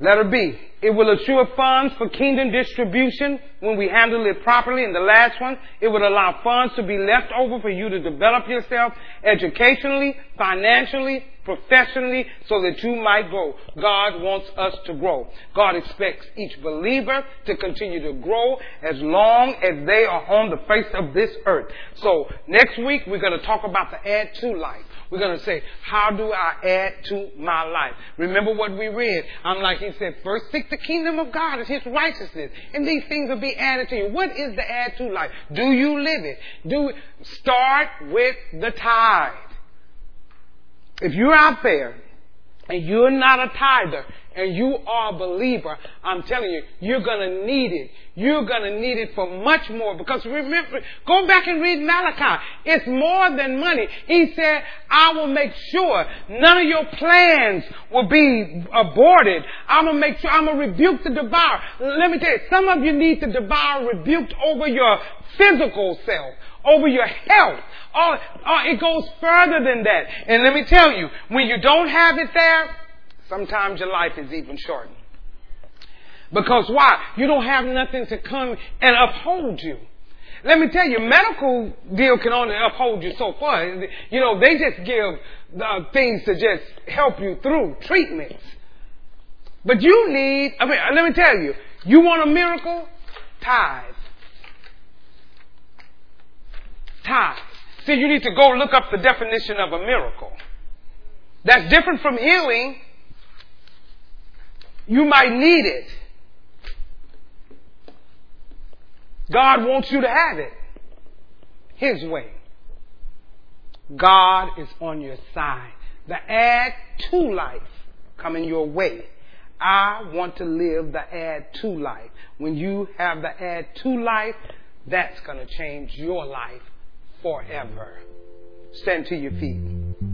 Letter B. It will assure funds for kingdom distribution when we handle it properly. And the last one, it would allow funds to be left over for you to develop yourself educationally, financially, professionally, so that you might grow. God wants us to grow. God expects each believer to continue to grow as long as they are on the face of this earth. So next week we're going to talk about the add to life. We're going to say, how do I add to my life? Remember what we read. I'm like he said, first seek the kingdom of God and his righteousness. And these things will be added to you. What is the add to life? Do you live it? Do. Start with the tithe. If you're out there and you're not a tither and you are a believer, I'm telling you, you're gonna need it. You're gonna need it for much more because remember, go back and read Malachi. It's more than money. He said, I will make sure none of your plans will be aborted. I'm gonna make sure, I'm gonna rebuke the devourer. Let me tell you, some of you need the devourer rebuked over your physical self over your health. Oh, oh, it goes further than that. And let me tell you, when you don't have it there, sometimes your life is even shortened. Because why? You don't have nothing to come and uphold you. Let me tell you, medical deal can only uphold you so far. You know, they just give uh, things to just help you through treatments. But you need, I mean, let me tell you, you want a miracle? Tithe times. See, you need to go look up the definition of a miracle. That's different from healing. You might need it. God wants you to have it His way. God is on your side. The add to life coming your way. I want to live the add to life. When you have the add to life, that's going to change your life forever. Stand to your feet.